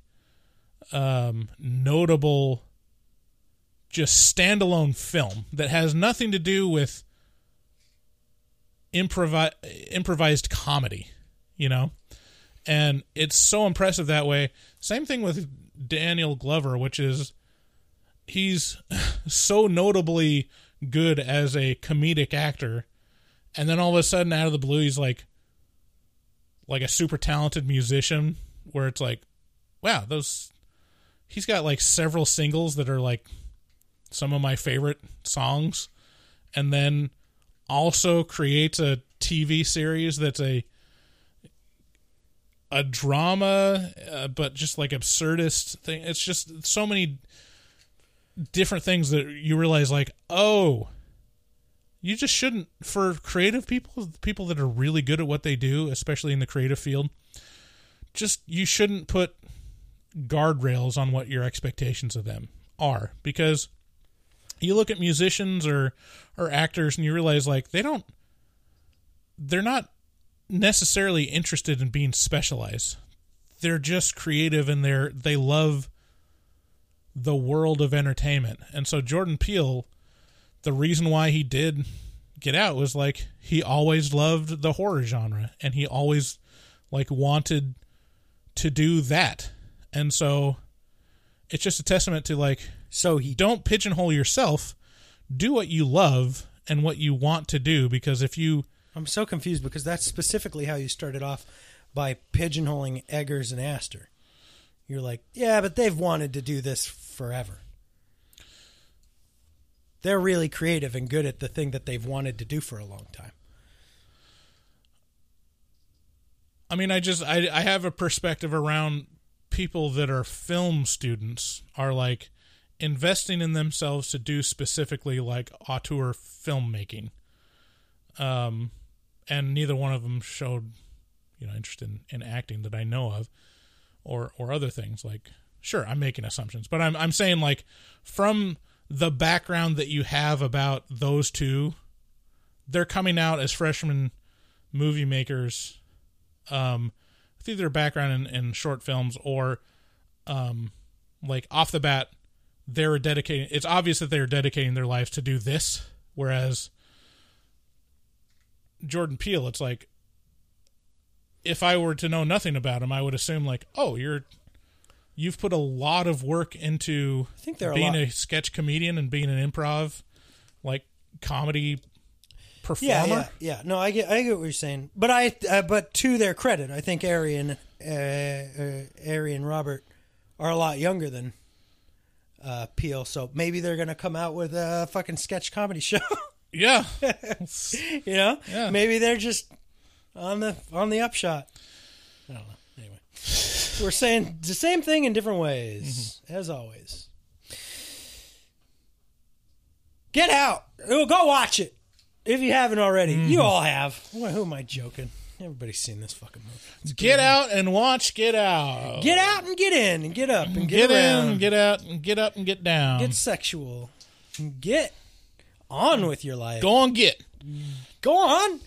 um notable just standalone film that has nothing to do with improvi- improvised comedy you know? And it's so impressive that way. Same thing with Daniel Glover which is he's so notably good as a comedic actor and then all of a sudden out of the blue he's like like a super talented musician where it's like wow those he's got like several singles that are like some of my favorite songs. And then also creates a TV series that's a a drama uh, but just like absurdist thing. It's just so many different things that you realize like oh you just shouldn't for creative people people that are really good at what they do especially in the creative field just you shouldn't put guardrails on what your expectations of them are. Because you look at musicians or or actors and you realize like they don't they're not necessarily interested in being specialized. They're just creative and they're they love the world of entertainment. And so jordan peele the reason why he did get out was like he always loved the horror genre and he always like wanted to do that. And so it's just a testament to like so he don't pigeonhole yourself. Do what you love and what you want to do because if you I'm so confused because that's specifically how you started off by pigeonholing Eggers and Aster. You're like, yeah, but they've wanted to do this forever. They're really creative and good at the thing that they've wanted to do for a long time. I mean, I just I I have a perspective around people that are film students are like investing in themselves to do specifically like auteur filmmaking. Um, and neither one of them showed, you know, interest in, in acting that I know of, or or other things. Like, sure, I'm making assumptions, but I'm I'm saying like from the background that you have about those two, they're coming out as freshman movie makers um, with either a background in, in short films or um, like off the bat, they're dedicating. It's obvious that they're dedicating their lives to do this, whereas Jordan Peele, it's like if I were to know nothing about him, I would assume like, oh, you're you've put a lot of work into I think they're a being a, sketch comedian and being an improv like comedy performer. Yeah, yeah, yeah. No, I get, I get what you're saying, but I, uh, but to their credit, I think Ari and uh, uh, Ari and Robert are a lot younger than uh, Peele, so maybe they're gonna come out with a fucking sketch comedy show. Yeah, you know, Yeah. maybe they're just on the on the upshot. I don't know. Anyway, we're saying the same thing in different ways, as always. Get out! Go watch it if you haven't already. You mm-hmm. all have. Well, who am I joking? Everybody's seen this fucking movie. It's Get good. out and watch Get Out. Get out and get in and get up and Get, get, around. in, get out, and get up and get down. Get sexual. Get on with your life. Go on, get. Go on.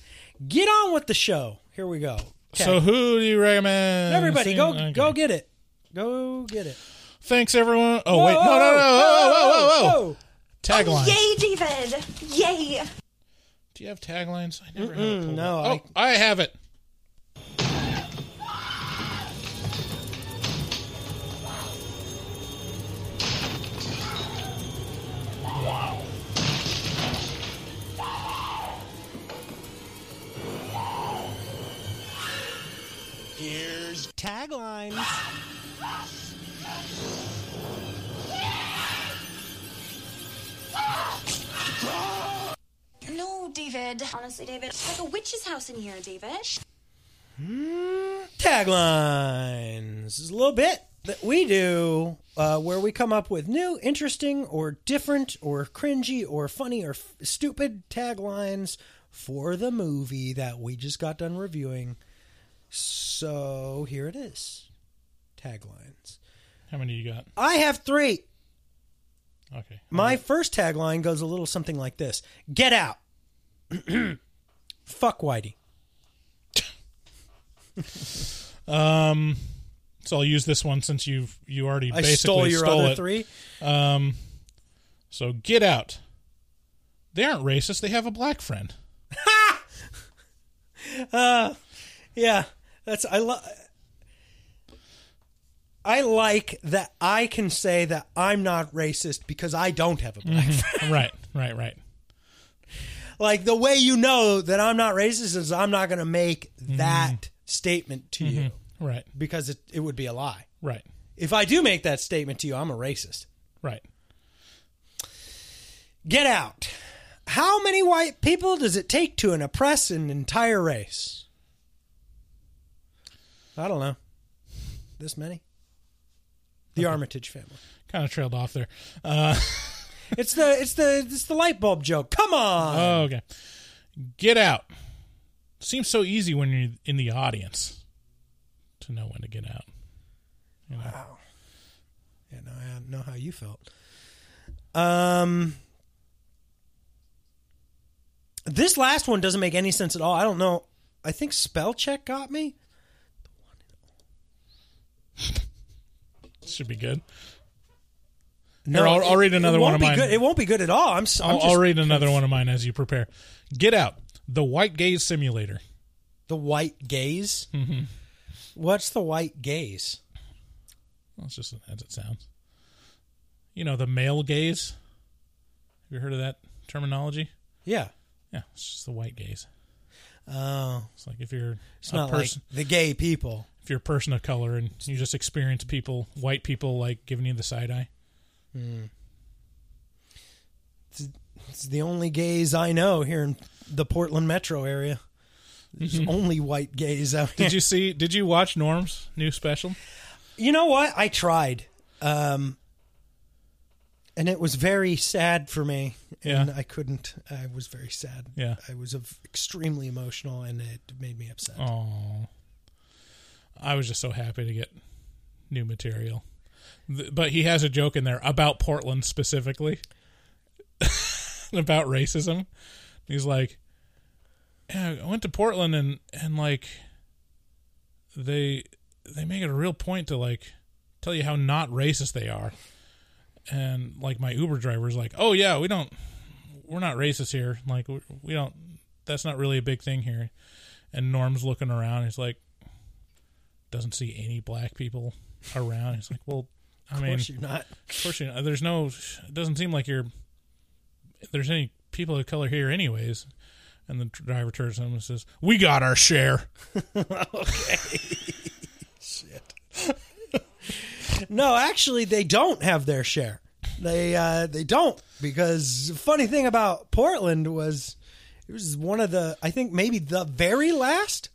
Get on with the show. Here we go. Okay. So who do you recommend? Everybody, seeing? go Okay. go get it. Go get it. Thanks everyone. Oh Whoa, wait, no, no, no, whoa, whoa, whoa, whoa, whoa. Tagline. Yay, David! Yay! Do you have taglines? I never Mm-mm, have it pulled no, up. Oh, I have it. Here's taglines. No, David. Honestly, David, it's like a witch's house in here, David. Taglines This is a little bit that we do uh, where we come up with new, interesting, or different, or cringy, or funny, or f- stupid taglines for the movie that we just got done reviewing. So here it is. Taglines. How many you got? I have three. Okay. My first tagline goes a little something like this Get out. Fuck Whitey. Um, so I'll use this one since you've you already I basically stole your other it. three. Um, so get out. They aren't racist. They have a black friend. Uh, yeah, that's I love. I like that I can say that I'm not racist because I don't have a black friend. right, right, right. Like the way you know that I'm not racist is I'm not going to make that statement to you Right, because it, it would be a lie. right, If I do make that statement to you, I'm a racist. right. Get out. How many white people does it take to an oppress an entire race? I don't know. This many? The Armitage family. Kind of trailed off there. Uh, It's the it's the it's the light bulb joke. Come on. oh, okay. Get out. Seems so easy when you're in the audience to know when to get out. You know? Wow. Yeah, no, I know how you felt. Um, this last one doesn't make any sense at all. I don't know. I think spell check got me. Should be good. No, I'll, I'll read another one of mine. Good. It won't be good at all. I'm. s- I'm I'll, just I'll read another one of mine as you prepare. Get out. The white gaze simulator. the white gaze. hmm What's the white gaze? Well, it's just as it sounds. You know, the male gaze. Have you heard of that terminology? Yeah. Yeah, it's just the white gaze. Oh, It's like if you're it's a not person, like the gay people. if you're a person of color and you just experience people, white people, like giving you the side eye. It's, it's the only gays I know here in the Portland metro area. There's only white gays out here. Did you see? Did you watch Norm's new special? You know what? I tried. Um, and it was very sad for me. And Yeah. I couldn't. I was very sad. Yeah. I was of extremely emotional and it made me upset. Oh, I was just so happy to get new material. But he has a joke in there about Portland specifically, about racism. He's like, "Yeah, I went to Portland and and like they they make it a real point to like tell you how not racist they are." And like my Uber driver's like, "Oh yeah, we don't we're not racist here. Like we don't that's not really a big thing here." And Norm's looking around. He's like, doesn't see any black people around. He's like, well, I of mean, course you're not. of course, you know, there's no, it doesn't seem like you're, there's any people of color here, anyways. And the driver turns to him and says, "We got our share." Okay. Shit. no, actually, they don't have their share. They uh, they don't because funny thing about Portland was it was one of the I think maybe the very last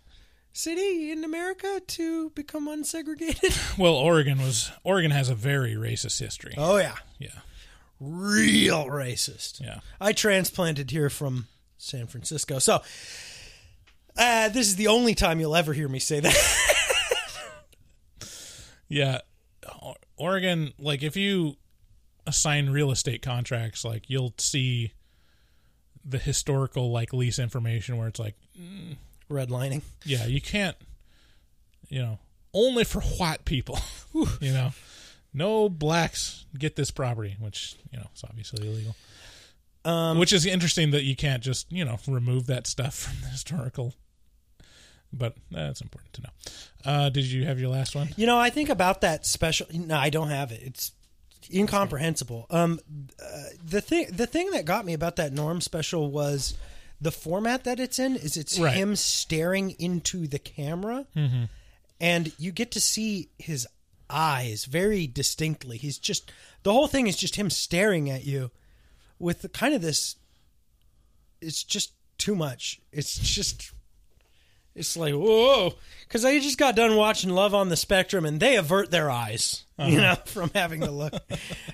city in America to become unsegregated. Well, Oregon was Oregon has a very racist history. Oh yeah, Yeah, real racist. yeah. I transplanted here from San Francisco, so uh, this is the only time you'll ever hear me say that. Yeah, Oregon. Like if you assign real estate contracts, like you'll see the historical like lease information where it's like, Redlining. yeah, you can't, you know, only for white people, you know, no blacks get this property, which you know is obviously illegal. Um, which is interesting that you can't just you know remove that stuff from the historical. But that's important to know. Uh, did you have your last one? You know, I think about that special. No, I don't have it. It's incomprehensible. Um, uh, the thing, the thing that got me about that Norm special was the format that it's in. Is it's Right. him staring into the camera, mm-hmm. and you get to see his eyes very distinctly. He's just the whole thing is just him staring at you with the, kind of this. It's just too much. It's just it's like whoa, because I just got done watching Love on the Spectrum, and they avert their eyes, you know, from having to look,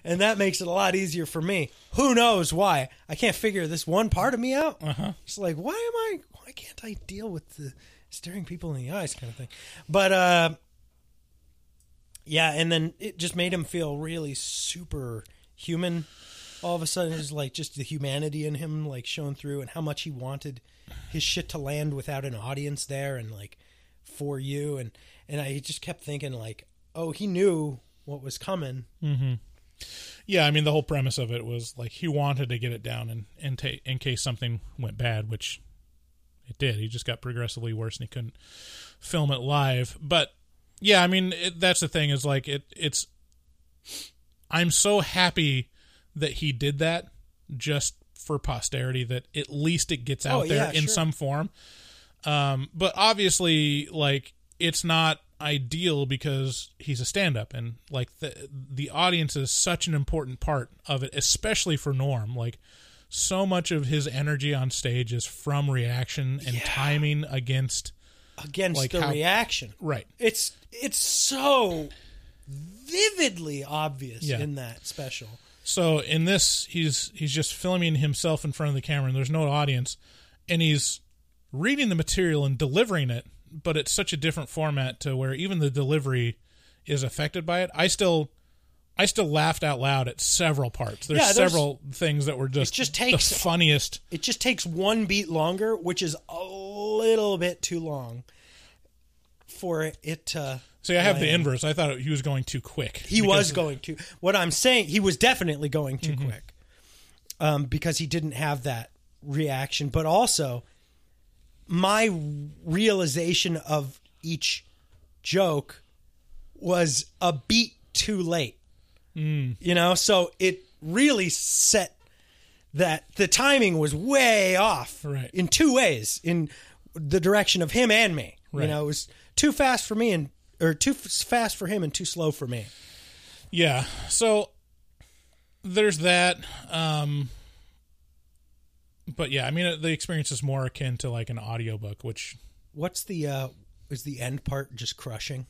and that makes it a lot easier for me. Who knows why? I can't figure this one part of me out. Uh-huh. It's like why am I? Why can't I deal with the staring people in the eyes kind of thing? But uh, yeah, and then it just made him feel really super human. All of a sudden, it's like just the humanity in him, like shown through, and how much he wanted his shit to land without an audience there, and like for you, and and I just kept thinking like, oh, he knew what was coming. Yeah, I mean the whole premise of it was like he wanted to get it down in in, ta- in case something went bad, which it did. He just got progressively worse and he couldn't film it live. But yeah, I mean it, that's the thing is like it it's I'm so happy that he did that just for posterity that at least it gets out Oh, there yeah, in sure. some form. Um, but obviously, like it's not ideal because he's a stand-up, and like the the audience is such an important part of it, especially for Norm. Like so much of his energy on stage is from reaction and timing against against Like the how- reaction. right. It's it's so vividly obvious Yeah. in that special. So in this, he's he's just filming himself in front of the camera, and there's no audience, and he's reading the material and delivering it, but it's such a different format to where even the delivery is affected by it. I still, I still laughed out loud at several parts. There's, Yeah, there's- several things that were just just the funniest. It just takes one beat longer, which is a little bit too long for it to. See, I have the inverse. I thought he was going too quick. He was going too. What I'm saying, he was definitely going too Mm-hmm. quick, um, because he didn't have that reaction. But also, my realization of each joke was a beat too late. Mm. You know, so it really set that the timing was way off Right. in two ways in the direction of him and me. Right. You know, it was too fast for me and or too f- fast for him and too slow for me. Yeah. So there's that. Um, but yeah, I mean, the experience is more akin to like an audiobook, which What's the uh is the end part just crushing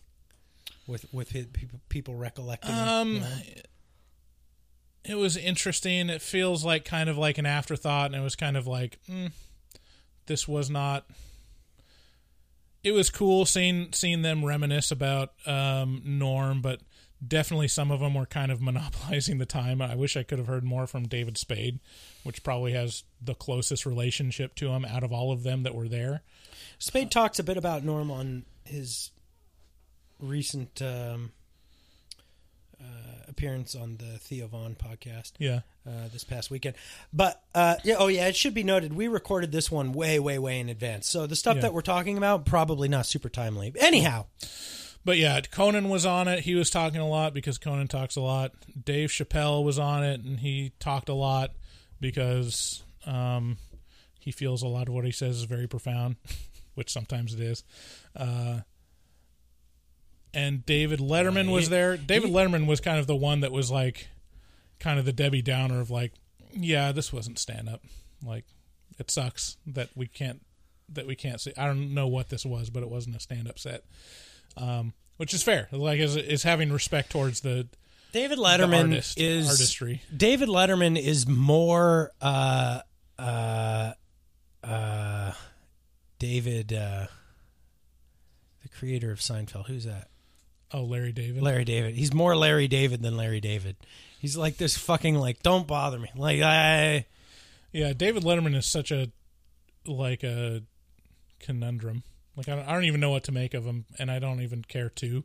with with his, people, people recollecting? Um, you know? it was interesting. It feels like kind of like an afterthought, and it was kind of like, mm, this was not. It was cool seeing seeing them reminisce about um, Norm, but definitely some of them were kind of monopolizing the time. I wish I could have heard more from David Spade, which probably has the closest relationship to him out of all of them that were there. Spade talks a bit about Norm on his recent um, uh, appearance on the Theo Von podcast. Yeah. Uh, this past weekend, but uh, yeah, oh yeah, it should be noted we recorded this one way, way, way in advance. So the stuff Yeah. that we're talking about probably not super timely. Anyhow, But yeah, Conan was on it. He was talking a lot because Conan talks a lot. Dave Chappelle was on it, and he talked a lot because um, he feels a lot of what he says is very profound, which sometimes it is. Uh, and David Letterman was there. David Letterman was kind of the one that was like, kind of the Debbie Downer of like, yeah, this wasn't stand up. Like, it sucks that we can't that we can't see. I don't know what this was, but it wasn't a stand up set um, which is fair. Like is is having respect towards the David Letterman artist- is artistry. David Letterman is more uh, uh, uh, David, uh, the creator of Seinfeld. Who's that? Oh, Larry David. Larry David. He's more Larry David than Larry David. He's like this fucking like don't bother me. Like I Yeah, David Letterman is such a like a conundrum. Like I don't, I don't even know what to make of him, and I don't even care to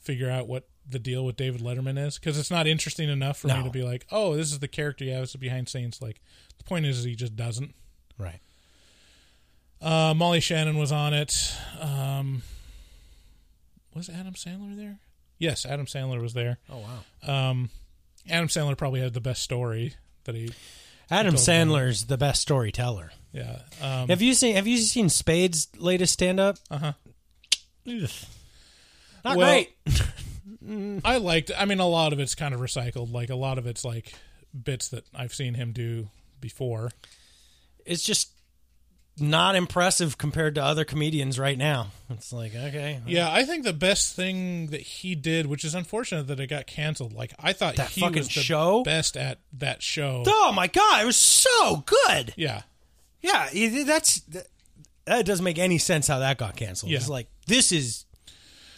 figure out what the deal with David Letterman is because it's not interesting enough for me to be like, oh, this is the character he has behind scenes. Like the point is, he just doesn't. right. Uh, Molly Shannon was on it. Um, was Adam Sandler there? Yes, Adam Sandler was there. Oh wow. Um, Adam Sandler probably had the best story that he. Adam. Sandler's the best storyteller. Yeah. Um, have you seen Have you seen Spade's latest stand up? Uh huh. Not Well, great. I liked. I mean, a lot of it's kind of recycled. Like a lot of it's like bits that I've seen him do before. It's just not impressive compared to other comedians right now. It's like okay, Yeah, I think the best thing that he did, which is unfortunate that it got canceled. Like I thought That he fucking was the show? best at that show. Oh my god, it was so good. Yeah, Yeah, that's that, that doesn't make any sense how that got canceled. Yeah. It's like this is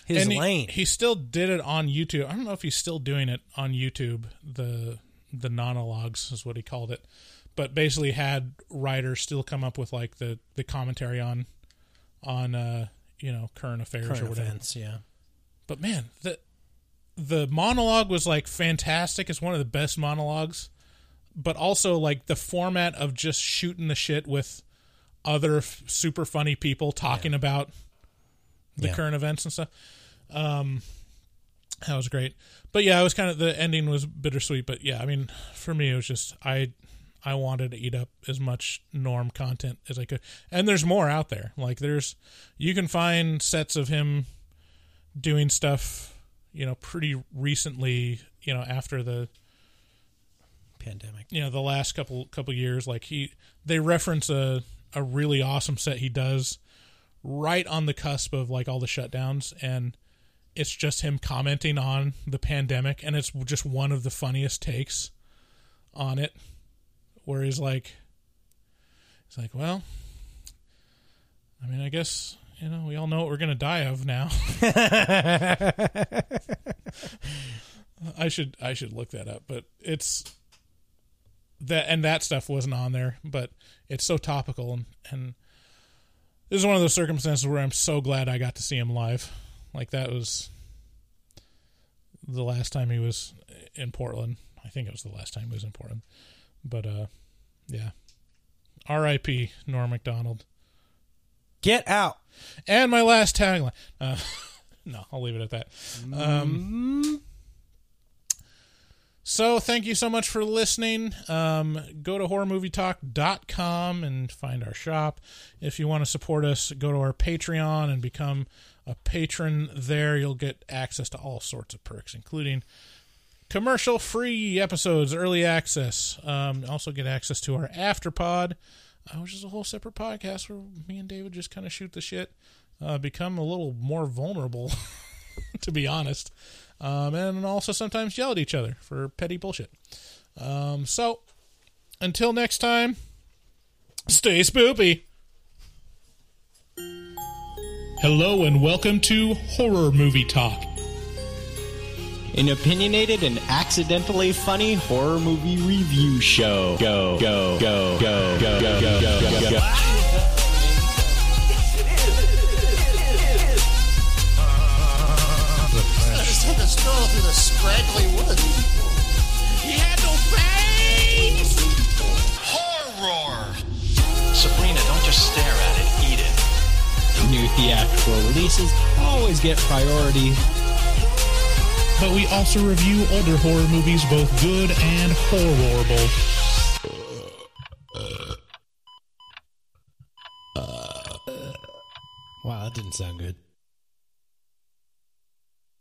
his and he- lane. He, still did it on YouTube. I don't know if he's still doing it on YouTube. The the monologues is what he called it, but basically had writers still come up with like the the commentary on on uh you know current affairs or whatever. events, yeah. But man, the the monologue was like fantastic. It's one of the best monologues. But also like the format of just shooting the shit with other f- super funny people talking about the Yeah. current events and stuff. Um that was great. But yeah, it was kind of the ending was bittersweet, but yeah, I mean, for me it was just I I wanted to eat up as much norm content as I could. And there's more out there. Like there's you can find sets of him doing stuff, you know, pretty recently, you know, after the Pandemic. you know, the last couple couple years like he they reference a a really awesome set he does right on the cusp of like all the shutdowns and it's just him commenting on the pandemic and it's just one of the funniest takes on it where he's like he's like well i mean i guess you know we all know what we're gonna die of now. I should i should look that up but it's that and that stuff wasn't on there but it's so topical and and this is one of those circumstances where i'm so glad i got to see him live like that was the last time he was in Portland. I think it was the last time he was in Portland. But uh yeah. R.I.P. Norm Macdonald. Get out. And my last tagline. Uh, no, I'll leave it at that. Um, so thank you so much for listening. Um, go to horrormovietalk.com and find our shop. If you want to support us, go to our Patreon and become a patron there. You'll get access to all sorts of perks, including commercial free episodes, early access. Um, also get access to our afterpod, uh, which is a whole separate podcast where me and David just kind of shoot the shit. Uh, become a little more vulnerable, to be honest, um, and also sometimes yell at each other for petty bullshit. Um, so until next time, stay spoopy. Hello and welcome to Horror Movie Talk. An opinionated and accidentally funny horror movie review show. Go, go, go, go, go, go, go, go, go, go. Just take a stroll through the scraggly woods. Theatrical releases always get priority. But we also review older horror movies, both good and horrible. Wow, that didn't sound good.